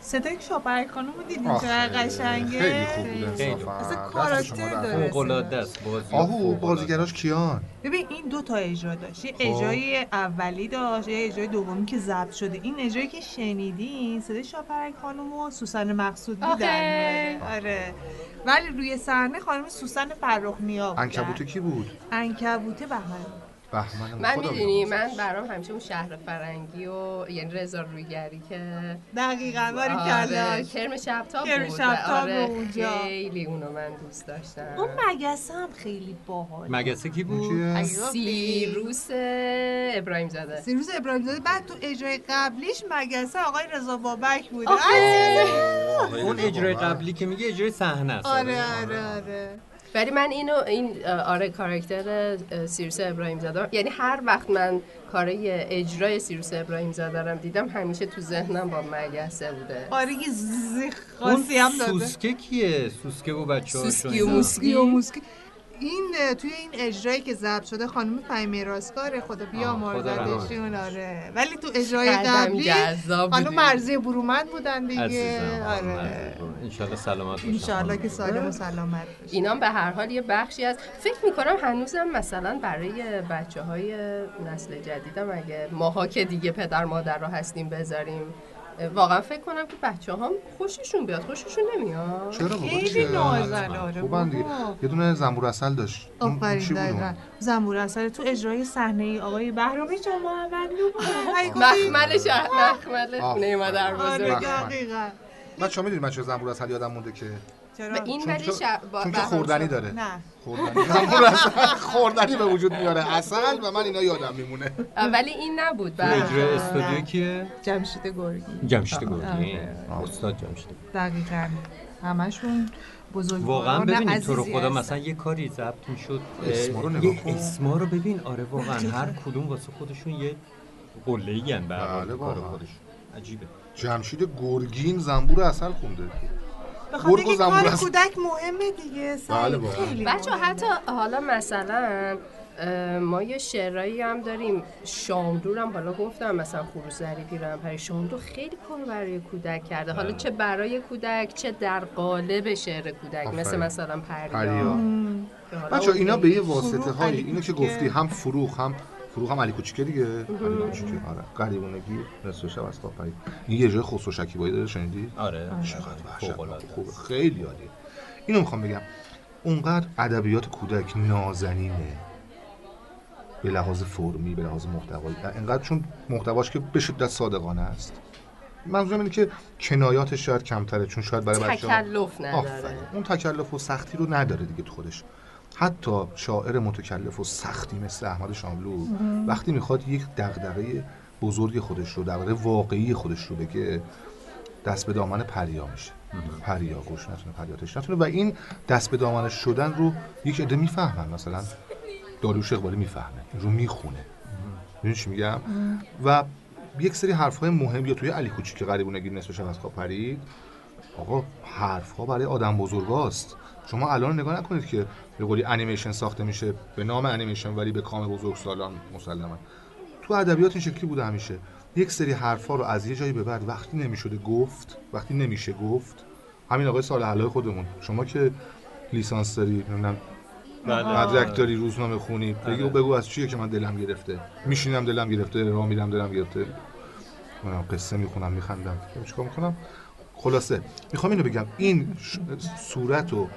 صدای شاپرک خانم رو دیدین چقدر قشنگه؟ خیلی خوب بود. خیلی. اصلا کاراکتر داره. فوق‌العاده است. بازی آهو. بازیگراش کیان؟ ببین این دو تا اجرا داشت. یه خب. اجرای اولی داشت یه اجرای دومی که ضبط شده. این اجرایی که شنیدین صدای شاپرک خانم و سوسن مقصود. بودن آره. ولی روی صحنه خانم سوسن فرخ نیا بودن انکبوته کی بود؟ انکبوته بهمن بهمن. من می‌دونی. من برام همیشه اون شهر فرنگی و یعنی رضا رویگری که دقیقا باری آره کلاش کرم شبتاب کرم بود شبتاب آره اونجا. خیلی اونو من دوست داشتم. اون مگسه هم خیلی باحال مگسه کی بود؟ سیروس ابراهیم زاده. سیروز ابراهیم زاده. بعد تو اجرای قبلیش مگسه آقای رضا بابک. عزیزم. اون اجرای قبلی که میگه اجرای صحنه است. آره. آره آره. ولی من اینو این آره کاراکتر سیروس ابراهیم زاده یعنی هر وقت من کارای اجرای سیروس ابراهیم زاده رو دیدم همیشه تو ذهنم با مگسه بوده آره یه زیخ خاصی هم داده سوسکه کیه؟ سوسکه و بچه سوسکی و موسکی. این توی این اجرایی که ضبط شده خانم فهیمه راستگاره خدا آه، بیامرزدشون آره. ولی تو اجرای قبلی خانم. مرزی برومند بودن دیگه. عزیزم آره. انشالله سلامت باشن انشالله که. سالم و سلامت باشه اینام به هر حال یه بخشی از فکر می‌کنم هنوزم مثلا برای بچه های نسل جدیدم اگه ماها که دیگه پدر مادر رو هستیم بذاریم واقعا فکر کنم که بچه هم خوششون بیاد. خوششون نمیاد. چرا بابا؟ خیلی چرا؟ نازن آره خوبن دیگه. یه دونه زنبور اصل داشت. آفرین چی بود اون؟ دقیقا زنبور اصل تو اجرای صحنه ای آقای بهرامی جان محمد مخمل شهر مخمل مادر آره بزرگ مخمل. دقیقا. بچه‌ها می‌دونید من چه زنبور اصل یادم مونده که؟ چرا و این چون ولی چون که خوردنی داره. نه. خوردنی. خوردنی به وجود میاره. اصل و من اینا یادم میمونه. ولی این نبود. بهرام اجرای شاه. استودیو کیه؟ جمشید گرگی. جمشید گردی آه. استاد جمشید. دقیقا. همشون بزرگواران. واقعا ببینید تو رو خدا هستن. مثلا یه کاری ضبط می‌شد اسما رو نگاه کن. اسما رو ببین. آره واقعا هر کدوم واسه خودشون یه قله ای بله، کار. خودشون. عجیبه. جمشید گرگین زنبور اصل خونده. به خاطر گرگ و اینکه کار. کودک مهمه دیگه سعی. بله،. خیلی بچه. حتی حالا مثلا ما یه شعرایی هم داریم شامدور هم حالا گفتم مثلا خروس هم برای شامدور خیلی کار برای کودک کرده حالا چه برای کودک چه در قالب شعر کودک مثل. مثلا پریا پریا. بچه اینا به یه واسطه هایی اینو که. گفتی هم فروغ هم فروغ هم علی کوچیکه دیگه. علی کوچیکه. آره. غریبونگی نصف شب از خواب پرید. این یه جای خسرو شکیبایی داره شنیدی؟ آره. چقدر وحشتناک. خوبه خیلی عالیه اینو می‌خوام بگم. اونقدر ادبیات کودک نازنینه. به لحاظ فرمی به لحاظ محتوایی. انقدر چون محتواش که به شدت صادقانه است. منظورم اینه که کنایاتش شاید کمتره چون شاید برای بچه تکلف نداره. آفرین. اون تکلف و سختی رو نداره دیگه تو خودش. حتی شاعر متکلف و سختی مثل احمد شاملو وقتی می‌خواد یک دغدغه بزرگ خودش رو دغدغه واقعی خودش رو بگه دست به دامن پریا میشه. پریا گوش نتونه پریاتش نتونه. و این دست به دامنش شدن رو یک عده می‌فهمن. مثلا داریوش اقبالی می‌فهمه. رو می‌خونه. می‌دونی چی میگم؟ و یک سری حرفهای مهم یا توی علی کوچیک غریبونگی نصف شب از خواب پرید. آقا حرف ها برای آدم بزرگاست. شما الان نگاه نکنید که به قولی انیمیشن ساخته میشه به نام انیمیشن ولی به کام بزرگ سالان مسلما تو ادبیات این شکلی بوده همیشه. یک سری حرفا رو از یه جایی به بعد وقتی نمی‌شده گفت وقتی نمیشه گفت همین آقای سال حلای خودمون. شما که لیسانس داری نمی‌دونم بله. مدرک داری روزنامه خونی بگو بگو از چیه که من دلم گرفته. میشینم دلم گرفته راه میرم دلم گرفته. من قصه می‌خونم میخندم. چیکار می‌کنم؟ خلاصه می‌خوام اینو بگم. این صورت و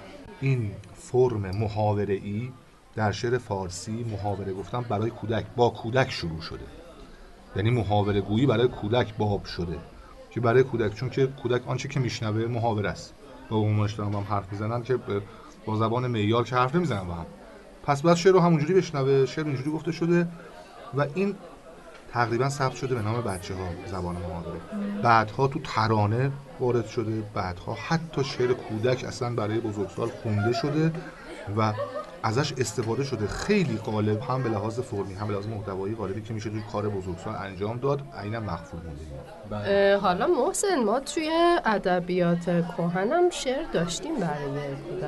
این فرم محاوره ای در شعر فارسی محاوره گفتم برای کودک با کودک شروع شده. یعنی محاوره گویی برای کودک باب شده. که برای کودک چون که کودک آنچه که میشنوه محاوره است. با عمومش دارن با هم حرف می‌زنن که با زبان معیار که حرف نمی‌زنن با هم پس بعد شعر رو همونجوری بشنوه شعر اینجوری گفته شده و این تقریبا ثبت شده به نام بچه ها زبان محاوره بعدها تو ترانه وارد شده بعدها حتی شعر کودک اصلا برای بزرگسال خونده شده و ازش استفاده شده. خیلی غالب هم به لحاظ فرمی هم به لحاظ محتوایی غالبی که میشه توی کار بزرگسال انجام داد. عینا مخفول مونده. حالا محسن ما توی ادبیات کهنم شعر داشتیم برای کودک.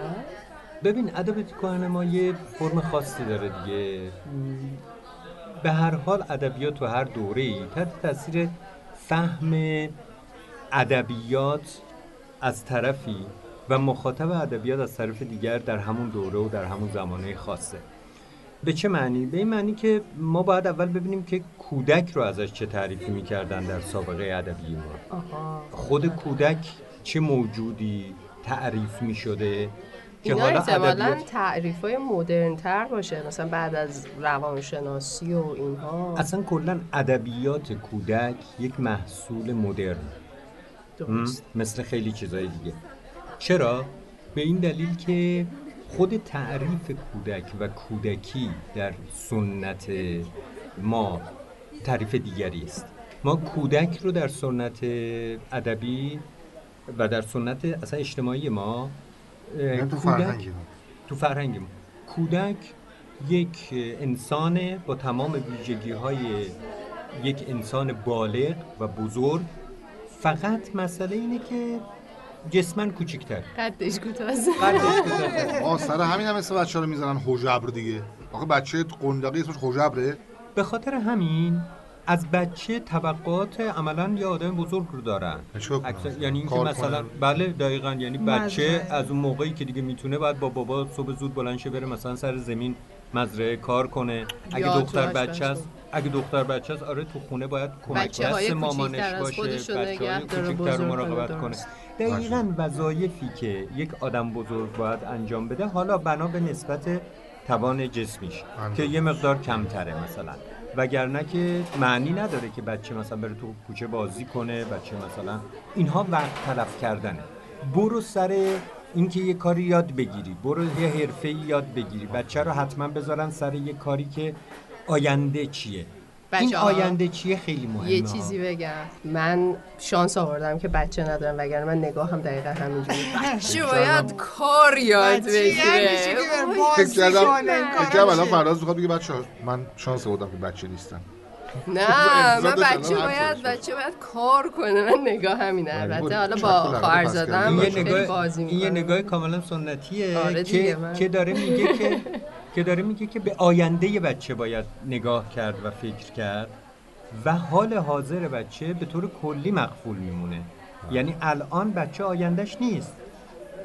ببین ادبیات کهن ما یه فرم خاصی داره دیگه. به هر حال ادبیات تو هر دوره ای. تحت تاثیر فهم ادبیات از طرفی و مخاطب ادبیات از طرف دیگر در همون دوره و در همون زمانه خاصه. به چه معنی؟ به این معنی که ما باید اول ببینیم که کودک رو ازش چه تعریفی می‌کردن در سابقه ادبی ما. خود کودک چه موجودی تعریف می شده که اینا حالا احتمالا تعریف های مدرن تر باشه. مثلا بعد از روانشناسی و اینها. اصلا کلا ادبیات کودک یک محصول مدرن. درست. مثل خیلی چیزای دیگه. چرا؟ به این دلیل که خود تعریف کودک و کودکی در سنت ما تعریف دیگری است. ما کودک رو در سنت ادبی و در سنت اصلا اجتماعی ما تو فرهنگ. تو فرهنگ ما. کودک یک انسان با تمام ویژگی های یک انسان بالغ و بزرگ. فقط مسئله اینه که جسمن کوچیکتر قدش کوتاست آه سر همین هم اسم بچه رو می‌زنن حجبر دیگه. آخه بچه قندقی اسمش حجبره. به خاطر همین از بچه طبقات عملا یه آدم بزرگ رو دارن؟ اکثر- یعنی اینکه کار مثلا کنن؟ بله دقیقا یعنی بچه مزرعه. از اون موقعی که دیگه می‌تونه بعد با بابا صبح زود بلند شه بره مثلا سر زمین مزرعه کار کنه اگه دختر بچه. است اگه دختر بچه است آره تو خونه باید کمک دست مامانش باشه نگه داره، کوچیک‌تر رو مراقبت کنه،. دقیقا وظایفی که یک آدم بزرگ باید انجام بده حالا بنا به نسبت توان جسمیش که یه مقدار کمتره مثلا وگرنه که معنی نداره که بچه مثلا بره تو کوچه بازی کنه بچه مثلا اینها وقت تلف کردنه. برو سر اینکه یه کاری یاد بگیری برو یه حرفه یاد بگیری. بچه رو حتما بذارن سر یه کاری که آینده چیه. این آینده چیه خیلی مهمه یه. چیزی بگم من شانس آوردم که بچه ندارم وگرنه من نگاه هم دقیقا همینجوری بچه باید کار یاد بچه یعنی بگیره فکر کردم الان فراز می‌خواد بگه بچه من شانس آوردم که بچه نیستم نه من بچه باید. بچه باید کار کنه من نگاه همینه البته. حالا با خواهر. این یه نگاه این یه. نگاه کاملا سنتیه آره که داره میگه که که داره میگه که به آینده بچه باید نگاه کرد و فکر کرد و حال حاضر بچه به طور کلی مقفول میمونه. یعنی الان بچه آیندهش نیست.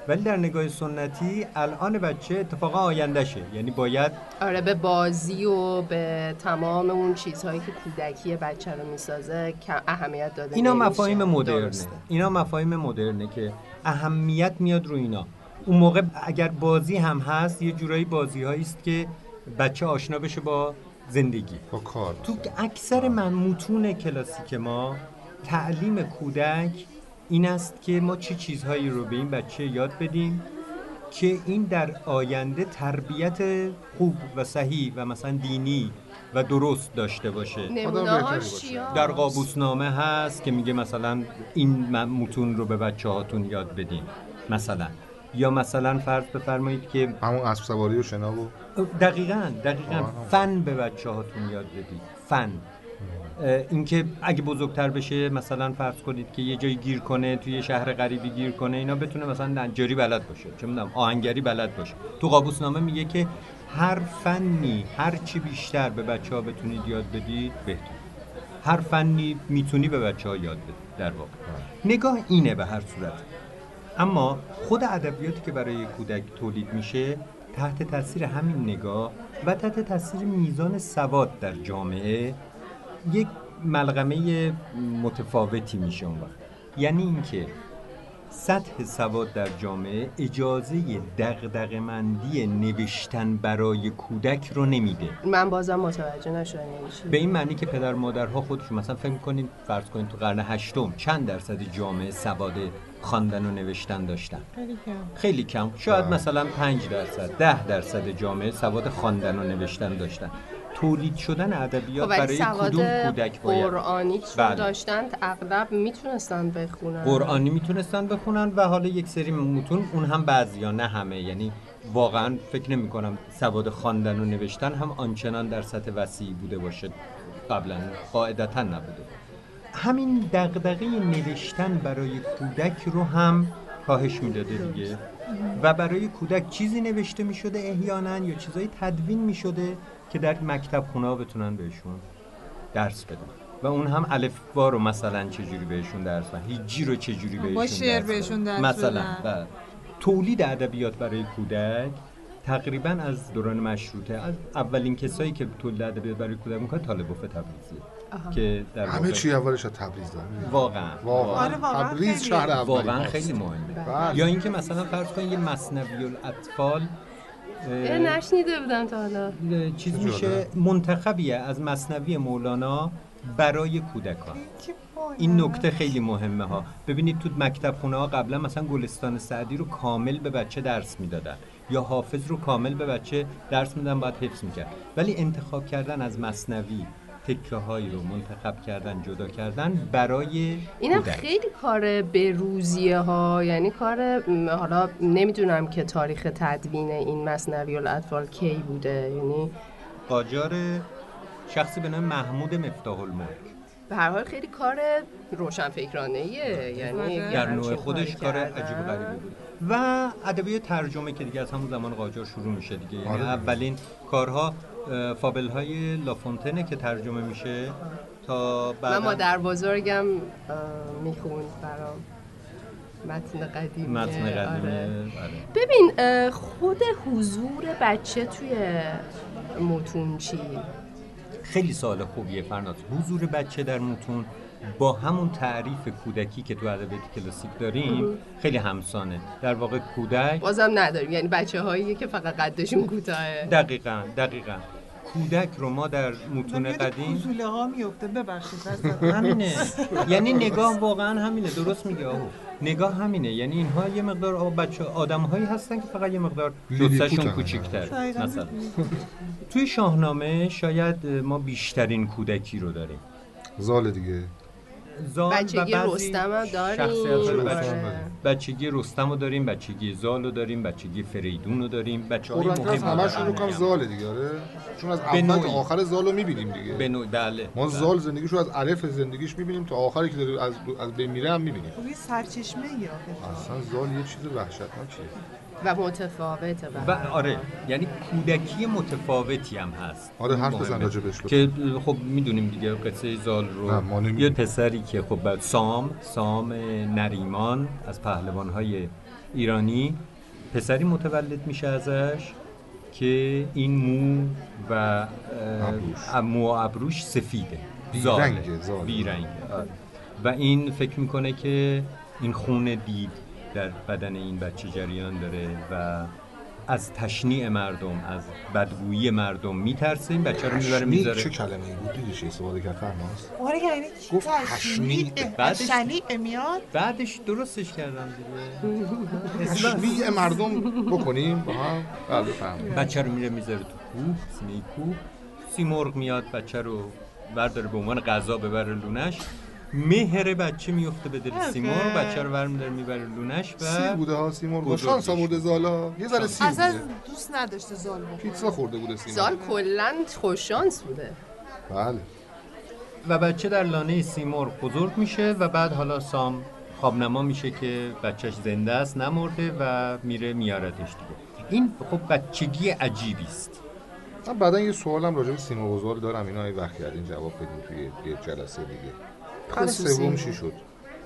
ولی در نگاه سنتی الان بچه اتفاقا آیندهشه. یعنی باید آره به بازی و به تمام اون چیزهایی که کودکی بچه رو می‌سازه اهمیت داده اینا نمیشه. مفاهیم مدرنه. درسته. اینا مفاهیم مدرنه که اهمیت میاد رو اینا. اون موقع اگر بازی هم هست یه جورایی بازی است که بچه آشنا بشه با زندگی. با کار. تو اکثر من متون کلاسیک ما تعلیم کودک این است که ما چه چیزهایی رو به این بچه یاد بدیم که این در آینده تربیت خوب و صحیح و مثلا دینی و درست داشته باشه. در قابوسنامه هست که میگه مثلا این متون رو به بچه هاتون یاد بدین مثلا. یا مثلا فرض بفرمایید که همون اسب سواری و شنا و دقیقا دقیقا. آه. فن به بچه هاتون یاد بدید. فن. اینکه اگه بزرگتر بشه مثلا فرض کنید که یه جایی گیر کنه توی شهر غریبی گیر کنه اینا بتونه مثلا نجاری بلد باشه چه می‌دونم آهنگری بلد باشه. تو قابوسنامه میگه که هر فنی هر چی بیشتر به بچه ها بتونید یاد بدید بهتر هر فنی می‌تونی به بچه ها یاد بدید در واقع. نگاه اینه به هر صورت. اما خود ادبیاتی که برای کودک تولید میشه تحت تاثیر همین نگاه و تحت تاثیر میزان سواد در جامعه یک ملغمه متفاوتی میشه اون وقت یعنی اینکه سطح سواد در جامعه اجازه دغدغه مندی نوشتن برای کودک رو نمیده من بازم متوجه نشدم. به این معنی که پدر مادرها خودشون مثلا فکر کنید فرض کنید تو قرن هشتم چند درصد جامعه سواد خواندن و نوشتن داشتن. خیلی کم. خیلی کم. شاید مثلا 5 درصد 10 درصد جامعه سواد خواندن و نوشتن داشتن. تولید شدن ادبیات خب برای سواد کدوم کودک باید؟ قرآنی بله. داشتن؟ اغلب می‌تونستن بخونن. قرآنی می‌تونستن بخونن و حالا یک سری متون اون هم بعضیا نه همه. یعنی واقعا فکر نمی کنم سواد خواندن و نوشتن هم آنچنان در سطح وسیعی بوده باشه. قبلا قاعدتا نبوده. همین دغدغه نوشتن برای کودک رو هم کاهش می‌داده دیگه و برای کودک چیزی نوشته می‌شده احیانا یا چیزایی تدوین می‌شده که در مکتب خونه بتونن بهشون درس بدن و اون هم الفبا رو مثلا چجوری بهشون درس بدن هیجی رو چجوری بهشون با درس بدن. مثلا بدن. بله. تولید ادبیات برای کودک تقریبا از دوران مشروطه از اولین کسایی که تولید ادبیات برای کودک می‌کنه طالب وفه تبریزیه. که در همه واقع- چی اولش از تبریز داره واقعا واقعا آره، واقعا تبریز خیلی. شهر اولی واقعا. خیلی مهمه بله. یا اینکه مثلا فرض کن یه مصنوی الاطفال اه، نشنیده بودم تا حالا چیز میشه. منتخبیه از مصنوی مولانا برای کودکان این نکته خیلی مهمه ها ببینید تو مکتب خونه ها قبلا مثلا گلستان سعدی رو کامل به بچه درس می‌دادن یا حافظ رو کامل به بچه درس میدن باید حفظ می‌کرد. ولی انتخاب کردن از مصنوی تکه هایی رو منتخب کردن جدا کردن برای اینم. خیلی کار بروزیه ها. یعنی کار حالا نمی‌دونم که تاریخ تدوین این مصنوی الاطفال کی بوده. یعنی قاجار شخصی به نام محمود مفتاح الملک. به هر حال خیلی کار روشنفکرانه ایه یعنی در نوع خودش کار. عجیب و غریبی بود و ادبیات ترجمه که دیگه از همون زمان قاجار شروع میشه دیگه یعنی آره. اولین کارها فابل های لافونتنه که ترجمه میشه تا من بعد مادر بزرگم می‌خوند برام متن قدیمی متن قدیمه آره. بله. ببین خود حضور بچه توی متون چی خیلی سوال خوبیه فرناز. حضور بچه در متون با همون تعریف کودکی که تو ادبیات کلاسیک داریم خیلی همسانه. در واقع کودک بازم نداریم. یعنی بچه هایی که فقط قدشون کوتاهه. دقیقا دقیقا. کودک رو ما در متون قدیم کوزوله ها میفته ببخشید همینه. یعنی نگاه واقعا همینه. درست میگه آهو نگاه همینه. یعنی اینها یه مقدار بچه آدم هایی هستن که فقط یه مقدار جثهشون. کوچیک‌تر. مثلا. توی شاهنامه شاید ما بیشترین کودکی رو داریم. زال دیگه. زال بچگی و بعضی رستم هم داریم. آره. بچه- بچگی رستم رو داریم بچگی زال رو داریم بچگی فریدون رو داریم. بچه های قرآن از مهم همشون رو کم زاله دیگه آره. چون از اول. تا آخر زال رو می‌بینیم دیگه. به نوع بله. ما بله. زال زندگیشو از الف زندگیش می‌بینیم تا آخری که داره از از بین میره هم می‌بینیم. خب یه سرچشمه یا؟ اصلا زال یه چیز وحشتناکیه. و متفاوته و آره یعنی کودکی متفاوتی هم هست آره، حرف. بزن راجبش. که خب می‌دونیم دیگه قصه زال رو. یه پسری که خب بعد سام سام نریمان از پهلوانهای ایرانی پسری متولد میشه ازش که این مو و مو و ابروش سفیده زاله. بیرنگه، زاله. بیرنگه آره. و این فکر می‌کنه که این خون دید در بدن این بچه جریان داره و از تشنیع مردم از بدگویی مردم میترسه. این بچه رو می‌بره تشنیع می‌ذاره چه کلمه ای بود؟ دیدی چه استفاده کرد؟ فرماز آره یعنی گفت تشنیع. بعدش- شنیع میاد؟ بعدش درستش کردم دیگه. تشنیع مردم بکنیم؟ با هم؟ بله فهمیدم. بچه رو میره می‌ذاره تو کوه سینه کوه. سیمرغ میاد بچه رو برداره به عنوان غذا ببره لونش. مهر بچه میفته به دل سیمرغ. بچه رو برمیداره می‌بره لونش و سیر بوده ها سیمرغ. با. شانس آورده زالا. یه ذره سیر اصلا دوست نداشته ظالم پیتزا خورده بوده سیمرغ. زال کلا خوششانس بوده. بله. و بچه در لانه سیمرغ بزرگ میشه و بعد حالا سام خوابنما میشه که بچهش زنده است نمرده و میره میارتش دیگه. این خب بچگی عجیبی است. من بعدا یه سوالم راجع به و زال دارم. اینا ای وقت کردین جواب بدین توی یه جلسه دیگه. پر. سوم چی شد؟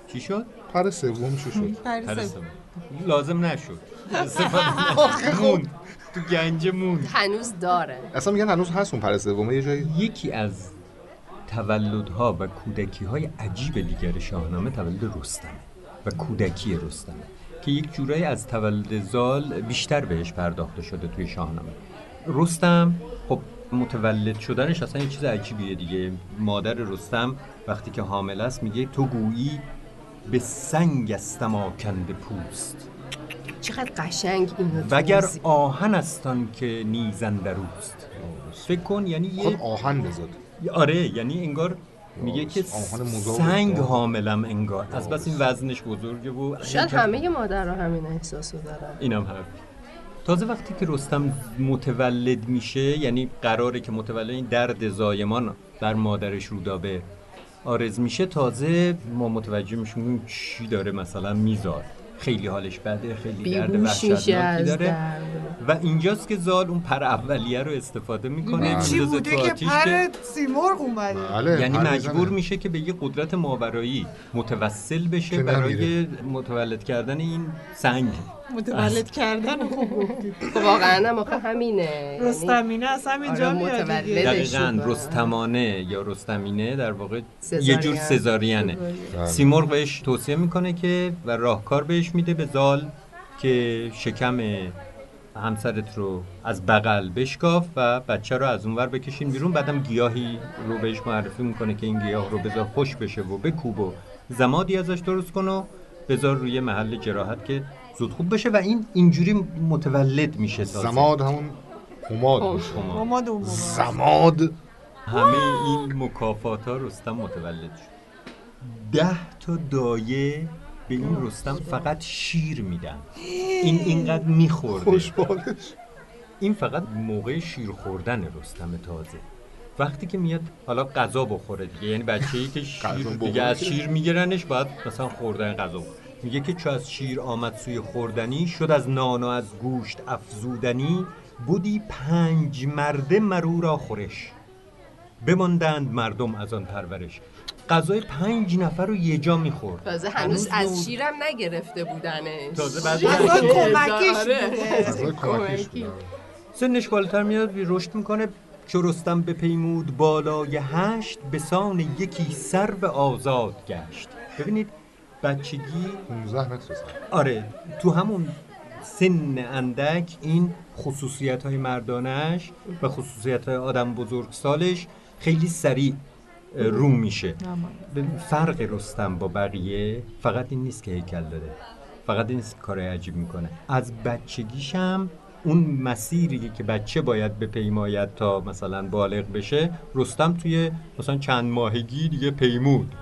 چی شد؟ پر سوم چی شد؟ پرستم. لازم نشد. استفاده موند تو گنج موند هنوز داره. اصلا میگن هنوز هست اون پر سومه یه جایی. یکی از تولدها و کودکی های عجیب دیگر شاهنامه تولد رستمه و کودکی رستمه که یک جورایی از تولد زال بیشتر بهش پرداخته شده توی شاهنامه. رستم خب متولد شدنش اصلا یه چیز عجیبیه دیگه. مادر رستم وقتی که حامل است میگه تو گویی به سنگ استم آکنده پوست. چقدر قشنگ اینو وگر آهن استان که نیزن دروست فکر کن یعنی خود یه آهن بزاد آره یعنی انگار میگه که سنگ. حاملم انگار. از بس این وزنش بزرگه و شاید همه مادرها همین احساسو دارن. اینم حرف. تازه وقتی که رستم متولد میشه یعنی قراره که متولد این درد زایمان بر مادرش رودابه آرز میشه تازه ما متوجه میشیم چی داره مثلا میزار خیلی حالش بده خیلی درد وحشتناکی داره. درد. و اینجاست که زال اون پر اولیه رو استفاده می‌کنه چی میندازه بوده که پر سیمرغ اومده؟ بله یعنی مجبور. میشه که به یه قدرت ماورایی متوسل بشه برای. متولد کردن این سنگ. متولد کردن خوب گفتید خب واقعا هم آخه همینه یعنی رستمینه از همینجا آره، میاد. دقیقا. رستمانه یا رستمینه در واقع. یه جور سزارینه بله. سیمرغ بهش توصیه می‌کنه که و راهکار بهش میده به زال که شکم همسرت رو از بغل بشکاف و بچه رو از اونور بکشین بیرون بعدم گیاهی رو بهش معرفی می‌کنه که این گیاه رو بذار خوش بشه و بکوب و زمادی ازش درست کن و بذار روی محل جراحت که زود خوب بشه و این اینجوری متولد میشه تازه. زماد همون هماد. اومد اون موقع. زماد همه این مکافات ها رستم متولد شد ده تا دایه به این رستم فقط شیر میدن این اینقدر میخورده خوشبالش این فقط موقع شیر خوردن رستم تازه وقتی که میاد حالا غذا بخوره دیگه یعنی بچه ای که شیر دیگه. از شیر میگیرنش باید مثلا خوردن غذا بخوره. میگه که چو از شیر آمد سوی خوردنی شد از نان و از گوشت افزودنی بودی پنج مرده مرو را خورش. بماندند مردم از آن پرورش. غذای پنج نفر رو یه جا می‌خورد. تازه هنوز از شیرم نگرفته بودنش. تازه بعد آره. بوده. سنش بالاتر میاد رشد می‌کنه. چو رستم بپیمود بالای هشت به سان یکی سرو آزاد گشت. ببینید بچگی؟ 15 متر سر. آره تو همون سن اندک این خصوصیت های مردانش و خصوصیت های آدم بزرگ سالش خیلی سریع رو میشه. به فرق رستم با بقیه فقط این نیست که هیکل داره فقط این نیست که کارهای عجیب می‌کنه. از بچگیش هم اون مسیری که بچه باید بپیماید تا مثلا بالغ بشه رستم توی مثلا چند ماهگی دیگه پیمود.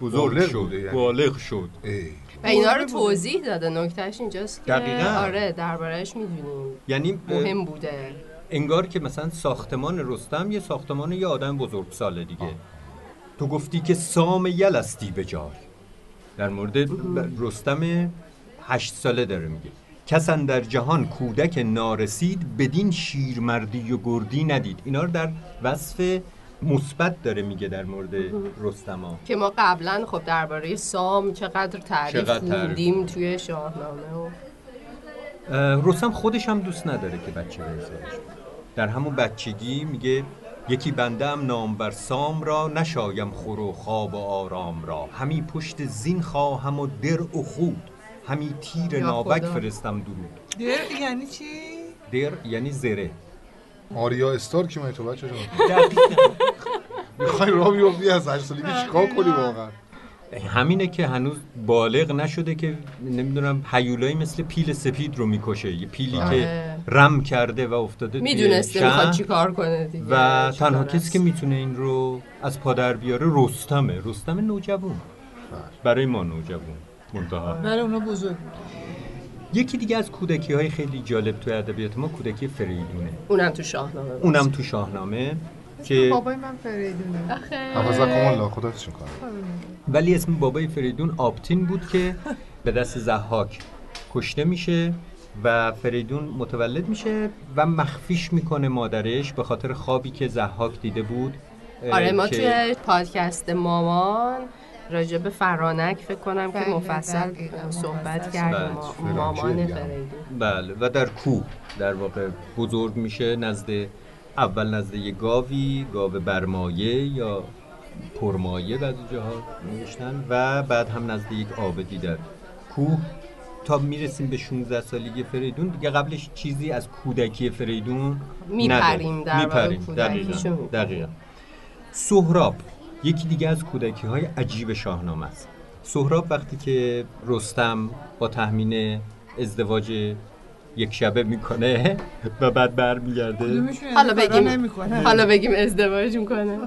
بزرگ بالغ شد یعنی. بالغ شد. ای. و اینا رو توضیح داده. نکتهش اینجاست که دقیقاً. آره دربارهش می‌دونیم. یعنی مهم بوده. انگار که مثلا ساختمان رستم یه ساختمان یه آدم بزرگ ساله دیگه تو گفتی که سام یلستی به جای. در مورد رستم هشت ساله داره میگه. کسان در جهان کودک نارسید بدین شیرمردی و گردی ندید. اینا رو در وصف مثبت داره میگه در مورد رستم ها که ما قبلا خب درباره سام چقدر تعریف. خوندیم توی شاهنامه و رستم خودش هم دوست نداره که بچه به ازدواج. در همون بچگی میگه یکی بنده ام نام بر سام را نشایم خور و خواب و آرام را همی پشت زین خواهم و در و خود همی تیر نابک خدا. فرستم درود در یعنی چی؟ در یعنی زره آریا استار که من تو بچه جان. می‌خوای راه بیفتی از هشت سالگی چیکار کنی واقعا همینه که هنوز بالغ نشده که نمی‌دونم هیولایی مثل پیل سپید رو می‌کشه یه پیلی که آره. رم کرده و افتاده می‌دونسته. می‌خواد چی کار کنه دیگه و تنها. کسی که می‌تونه این رو از پادر بیاره رستمه رستم نوجوان برای ما نوجوان منتها برای اونا بزرگ بود. یکی دیگه از کودکی های خیلی جالب توی ادبیات ما کودکی فریدونه. اونم تو شاهنامه. اونم تو شاهنامه که بابای من فریدونه. حفظه کمان لا خدا چی کنه ولی اسم بابای فریدون آبتین بود که به دست زحاک کشته میشه و فریدون متولد میشه و مخفیش می‌کنه مادرش به خاطر خوابی که زحاک دیده بود آره ما توی پادکست مامان راجع به فرانک فکر کنم که بله، مفصل دقیقاً، صحبت کردیم بله. ما- مامان دیگه. فریدون بله و در کوه در واقع بزرگ میشه نزد اول نزد یه گاوی گاو برمایه یا پرمایه بعضی جاها نوشتن و بعد هم نزد یک آبدی در کوه تا می‌رسیم به 16 سالگی فریدون دیگه قبلش چیزی از کودکی فریدون میپریم در واقع دقیقا. دقیقا سهراب یکی دیگه از کودکی های عجیب شاهنامه است. سهراب وقتی که رستم با تحمین ازدواج یک شبه می‌کنه و بعد برمیگرده. حالا بگیم؟ حالا بگیم ازدواج می‌کنه.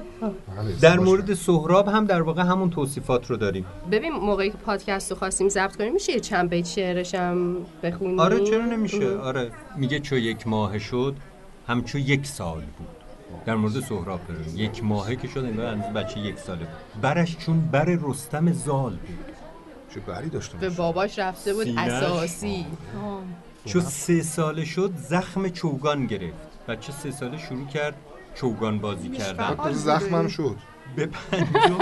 در مورد سهراب هم در واقع همون توصیفات رو داریم. ببین موقعی که پادکست رو خواستیم ضبط کنیم میشه یه چند بیت شعرش هم بخونیم؟ آره چرا نمیشه؟ آره میگه چو یک ماه شد همچو یک سال بود. در مورد سهراب داریم یک ماهه که شد انگار هنوز بچه یک ساله. بود برش چون بر رستم زال بود. چه بری داشته به باباش رفته بود. اساسی. چو سه ساله شد زخم چوگان گرفت. بچه سه ساله شروع کرد چوگان بازی کردن. زخمم شد. به پنجم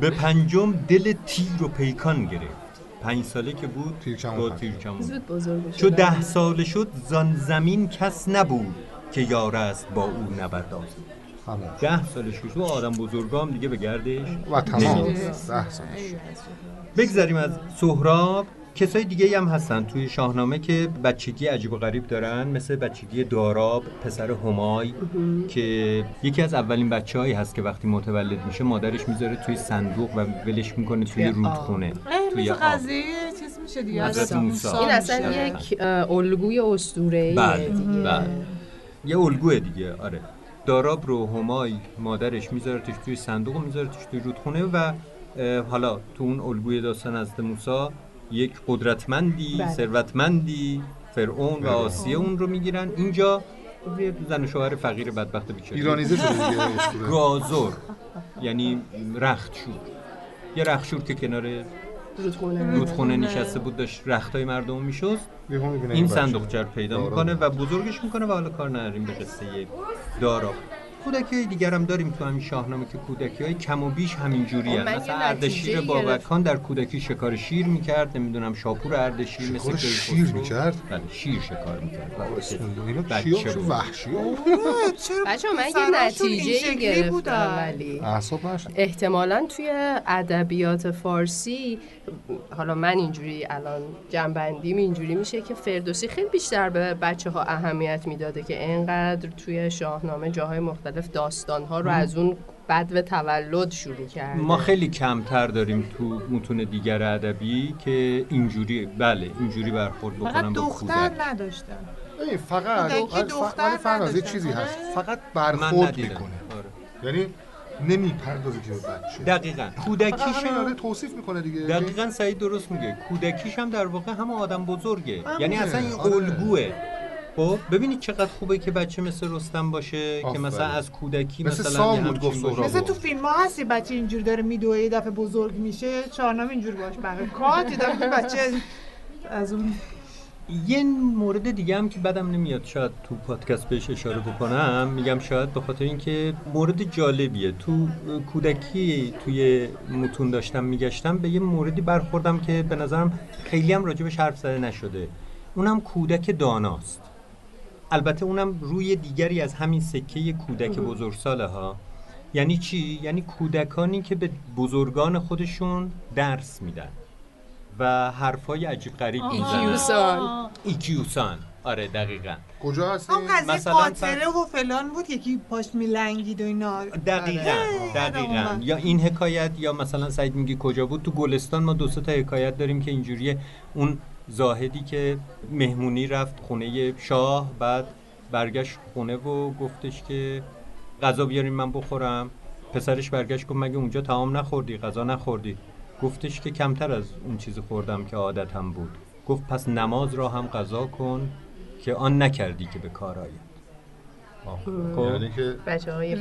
به پنجم دل تیر و پیکان گرفت. پنج ساله که بود با تیرکمون زود بزرگ چو ده ساله شد زان زمین کس نبود. که یار است با او نبرد آزاد. ده سالش شد و آدم بزرگام دیگه به گردش و تمام. ده سالش بگذاریم از سهراب. کسای دیگه هم هستن توی شاهنامه که بچگی عجیب و غریب دارن مثل بچگی داراب پسر همای که یکی از اولین بچه هایی هست که وقتی متولد میشه مادرش می‌ذاره توی صندوق و ولش می‌کنه توی. رودخونه توی قضیه چیز میشه دیگه. این اصلا. یک الگوی اسطوره‌ایه بله دیگه. بله. یه الگوه دیگه آره. داراب رو همای مادرش میذارتش توی صندوق و میذارتش توی رودخونه و حالا تو اون الگوی داستان از موسی یک قدرتمندی بله. ثروتمندی فرعون و آسیه اون رو می‌گیرن. اینجا زن و شوهر فقیر بدبخت بیچاره. ایرانیزه شده. گازور. یعنی رختشور. یه رختشور که کنار رودخونه رودخونه نشسته بود داشت رختای مردم میشست این این بچه. صندوق رو پیدا. می‌کنه و بزرگش می‌کنه و حالا کار نداریم به قصه داراب کودکی های دیگر هم داریم تو همین شاهنامه که کودکی های کم و بیش همین جوری یه مثلا اردشیر. بابکان در کودکی شکار شیر می‌کرد نمی‌دونم شاپور اردشیر مثل. شیر می‌کرد؟ بله شیر شکار می‌کرد اینا بچه. وحشی بچه من یه نتیجه گرفتم. ولی احتمالا توی ادبیات فارسی حالا من اینجوری الان جنبندیم اینجوری میشه که فردوسی خیلی بیشتر به بچه ها اهمیت می‌داده که اینقدر توی شاهنامه جاهای مختلف داستان ها رو از اون بدو تولد شروع کرده. ما خیلی کمتر داریم تو متون دیگر ادبی که اینجوری بله اینجوری برخورد بکنن فقط با دختر نداشتن ببین فقط. دختر فرناز یه. چیزی هست. فقط من برخورد. می‌کنه. آره. یعنی نمی‌پردازه که به بچه دقیقا. فقط کودکیش هم آره توصیف می‌کنه دیگه. دقیقا سعید درست میگه. کودکیش هم در واقع هم آدم بزرگه. یعنی اصلا این آره. الگوه. خب ببینید چقدر خوبه که بچه مثل رستم باشه که. مثلا از کودکی مثل مثلا سام بود گفت. مثل تو فیلم ها هستی بچه اینجوری داره میدوه یه دفعه بزرگ میشه چهارنامه اینجوری باش بقیه کات یه دفعه بچه از اون یه مورد دیگه هم که بدم نمیاد شاید تو پادکست بهش اشاره بکنم. میگم شاید به خاطر اینکه مورد جالبیه. تو کودکی توی متون داشتم میگشتم به یه موردی برخوردم که به نظرم خیلی هم راجبش حرف زده نشده. اونم کودک داناست. البته اونم روی دیگری از همین سکه کودک بزرگساله ها. یعنی چی؟ یعنی کودکانی که به بزرگان خودشون درس میدن و حرفای عجیب غریب می‌زنن. ایکیوسان. ایکیوسان. آره دقیقا. کجا هستی؟ اون قضیه قاطره و فلان بود یکی پاش میلنگید و اینا. دقیقا آره. دقیقا. یادم یا این حکایت یا مثلا سعید میگی کجا بود؟ تو گلستان ما دو سه تا حکایت داریم که اینجوریه. اون زاهدی که مهمونی رفت خونه شاه بعد برگشت خونه و گفتش که غذا بیارین من بخورم. پسرش برگشت گفت مگه اونجا تعام نخوردی غذا نخوردی؟ گفتش که کمتر از اون چیزی خوردم که عادتم بود. گفت پس نماز را هم قضا کن که آن نکردی که به کار. یعنی که بچه های.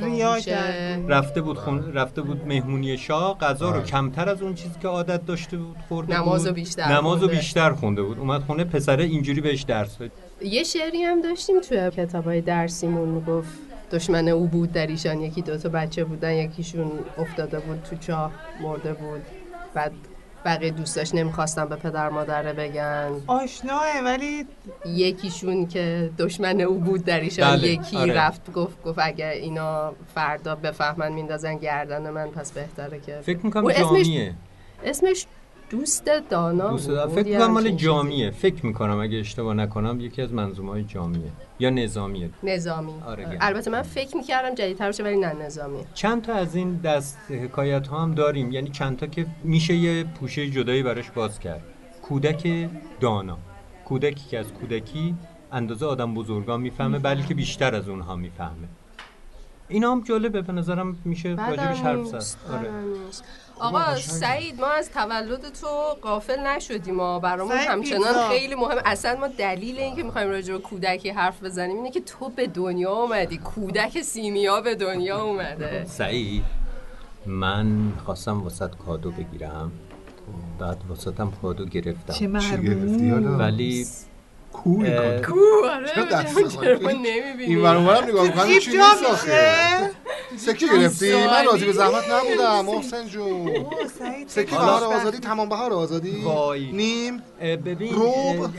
رفته بود خون رفته بود مهمونی شاه غذا رو. کمتر از اون چیزی که عادت داشته بود خورده نمازو بود. بیشتر نمازو خونده. بیشتر خونده بود. اومد خونه پسره اینجوری بهش درس داد یه شعری هم داشتیم توی کتاب های درسیمون گفت دشمن او بود در ایشان یکی دوتا بچه بودن یکیشون افتاده بود تو چاه مرده بود. بعد بقیه دوستاش نمی‌خواستن به پدر مادره بگن آشناه ولی یکیشون که دشمن او بود در ایشان بله، یکی آره. رفت گفت گفت اگر اینا فردا بفهمن میندازن گردن من پس بهتره که فکر می‌کنم جامیه اسمش دوست دانا دوست. یا فکر می‌کنم مال. جامیه فکر می‌کنم اگه اشتباه نکنم یکی از منظومه های جامیه یا نظامیه؟ نظامی. آره، گرم. البته من فکر می‌کردم جدیدتر باشه ولی نه نظامیه. چند تا از این دست حکایت ها هم داریم. یعنی چند تا که میشه یه پوشه جدایی براش باز کرد. کودک دانا. کودکی که از کودکی اندازه آدم بزرگا می‌فهمه بلکه بیشتر از اونها می‌فهمه. اینا هم جالبه به نظرم میشه راجبش حرف زد. آره. آقا سعید ما از تولد تو قافل نشدیم ما برامون همچنان. خیلی مهم. اصلا ما دلیل اینکه می‌خوایم راجع به کودکی حرف بزنیم اینه که تو به دنیا اومدی. کودک سیمیا به دنیا اومده. سعید من خواستم واسط کادو بگیرم. بعد واسطم کادو گرفتم. چه مرمون گرفتی؟ حالا؟ ولی کوی اه، کادو. کو آره این برام برام نگاه می‌کنم جیب چی نیست آخه سکه گرفتی من راضی به زحمت نبودم محسن جون سکه بهار آزادی تمام بهار آزادی وای. نیم ببین روب.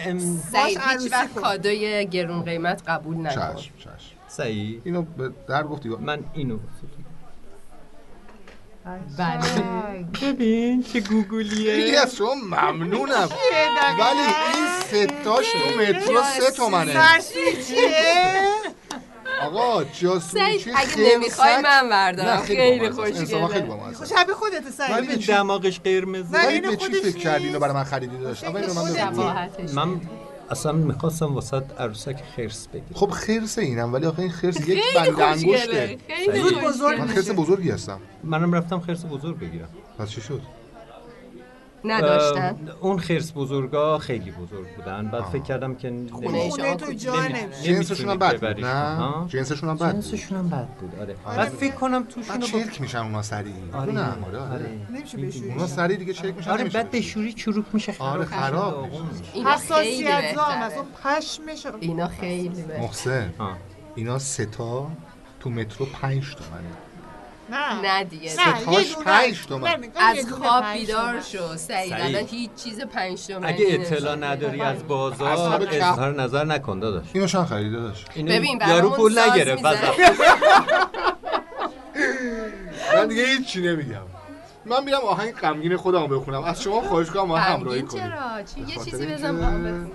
سعید هیچ وقت. کادوی گرون قیمت قبول نکن چشم چشم سعید اینو به در گفتی من اینو بله ببین چه گوگلیه خیلی از شما ممنونم ولی این ستاش تو مترو سه تومنه؟ آقا جاسوسی؟ اگه نمی‌خوای. من بردارم نه، خیلی. خوشگله. خیلی بامزه است. شبیه خودت سعید ولی ببین چی- دماغش قرمزه نه، ولی به چی خودش فکر کردی اینو نیست. برای من خریدی داشت من من اصلا می‌خواستم واسط عروسک خرس بگیرم. خب خرس اینم ولی آخه این خرس یک بند انگشته. خیلی بزرگ من. خرس بزرگی هستم. منم رفتم خرس بزرگ بگیرم. پس چی شد؟ نداشتن؟ اون خرس بزرگا خیلی بزرگ بودن. بعد. فکر کردم که خونه تو جا نمیشه. جنسشون هم بد بود نه؟ جنسشون هم بد بود. جنسشون هم بد بود. آره. آره. بعد فکر کنم توشون چرک میشن اونا سریع. آره. نه آره آره. نمیشه بشوری اونا سریع دیگه چرک میشن آره بعد بشوری. چروک میشه خراب آره خراب داغون میشه. میشه. اینا خیلی حساسیت زام از اون پشمش اینا خیلی محسن. اینا سه تا تو مترو پنج تومنه. نه. نه دیگه. نه ستاش یه پنج تومن. از خواب بیدار تومن. شو سعید. الان هیچ چیز پنج تومنی اگه اطلاع. نداری از بازار. اظهار نظر نکن داداش. اینو چند خریده داشت اینو ببین، یارو پول نگرفت. من دیگه هیچی نمیگم. من میرم آهنگ غمگین خودمو بخونم. از شما خواهش کنم ما همراهی کنید چرا؟ چی؟ یه چیزی بزن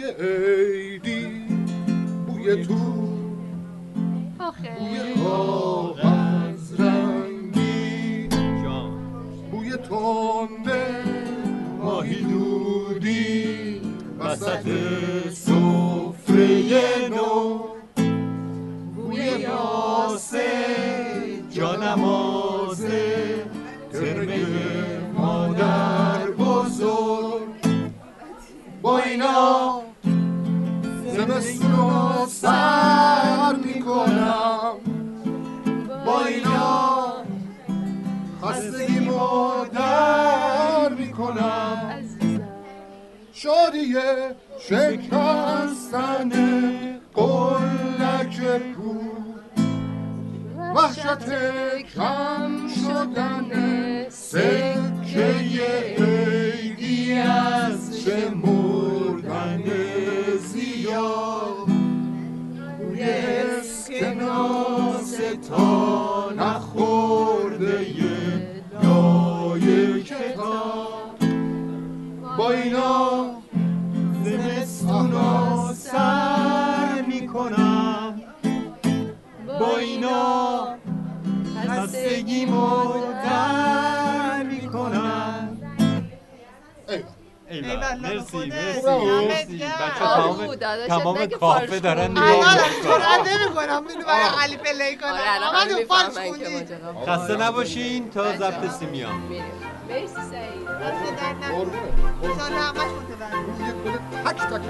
بوی عیدی بوی تو. بوی کاغذ رنگی. بوی تنده ماهی دودی. وسط سفره نو. بوی یاسه جانمازه ترمه مادر بزرگ. با اینا زمستون سر می‌کنم. با اینا خستگیمو در می‌کنم. شادی شکستن قلک کو. وحشت کم شدن سکه کافه دارن خون. نگاه الان می‌کنن. جرأت نمی‌کنم. اینو برای علی پلی کنم. آره الان آقا که خوندی. خسته نباشین تا ضبط سیمیام مرسی سعید. دست در انشالله همش متوجه تک تک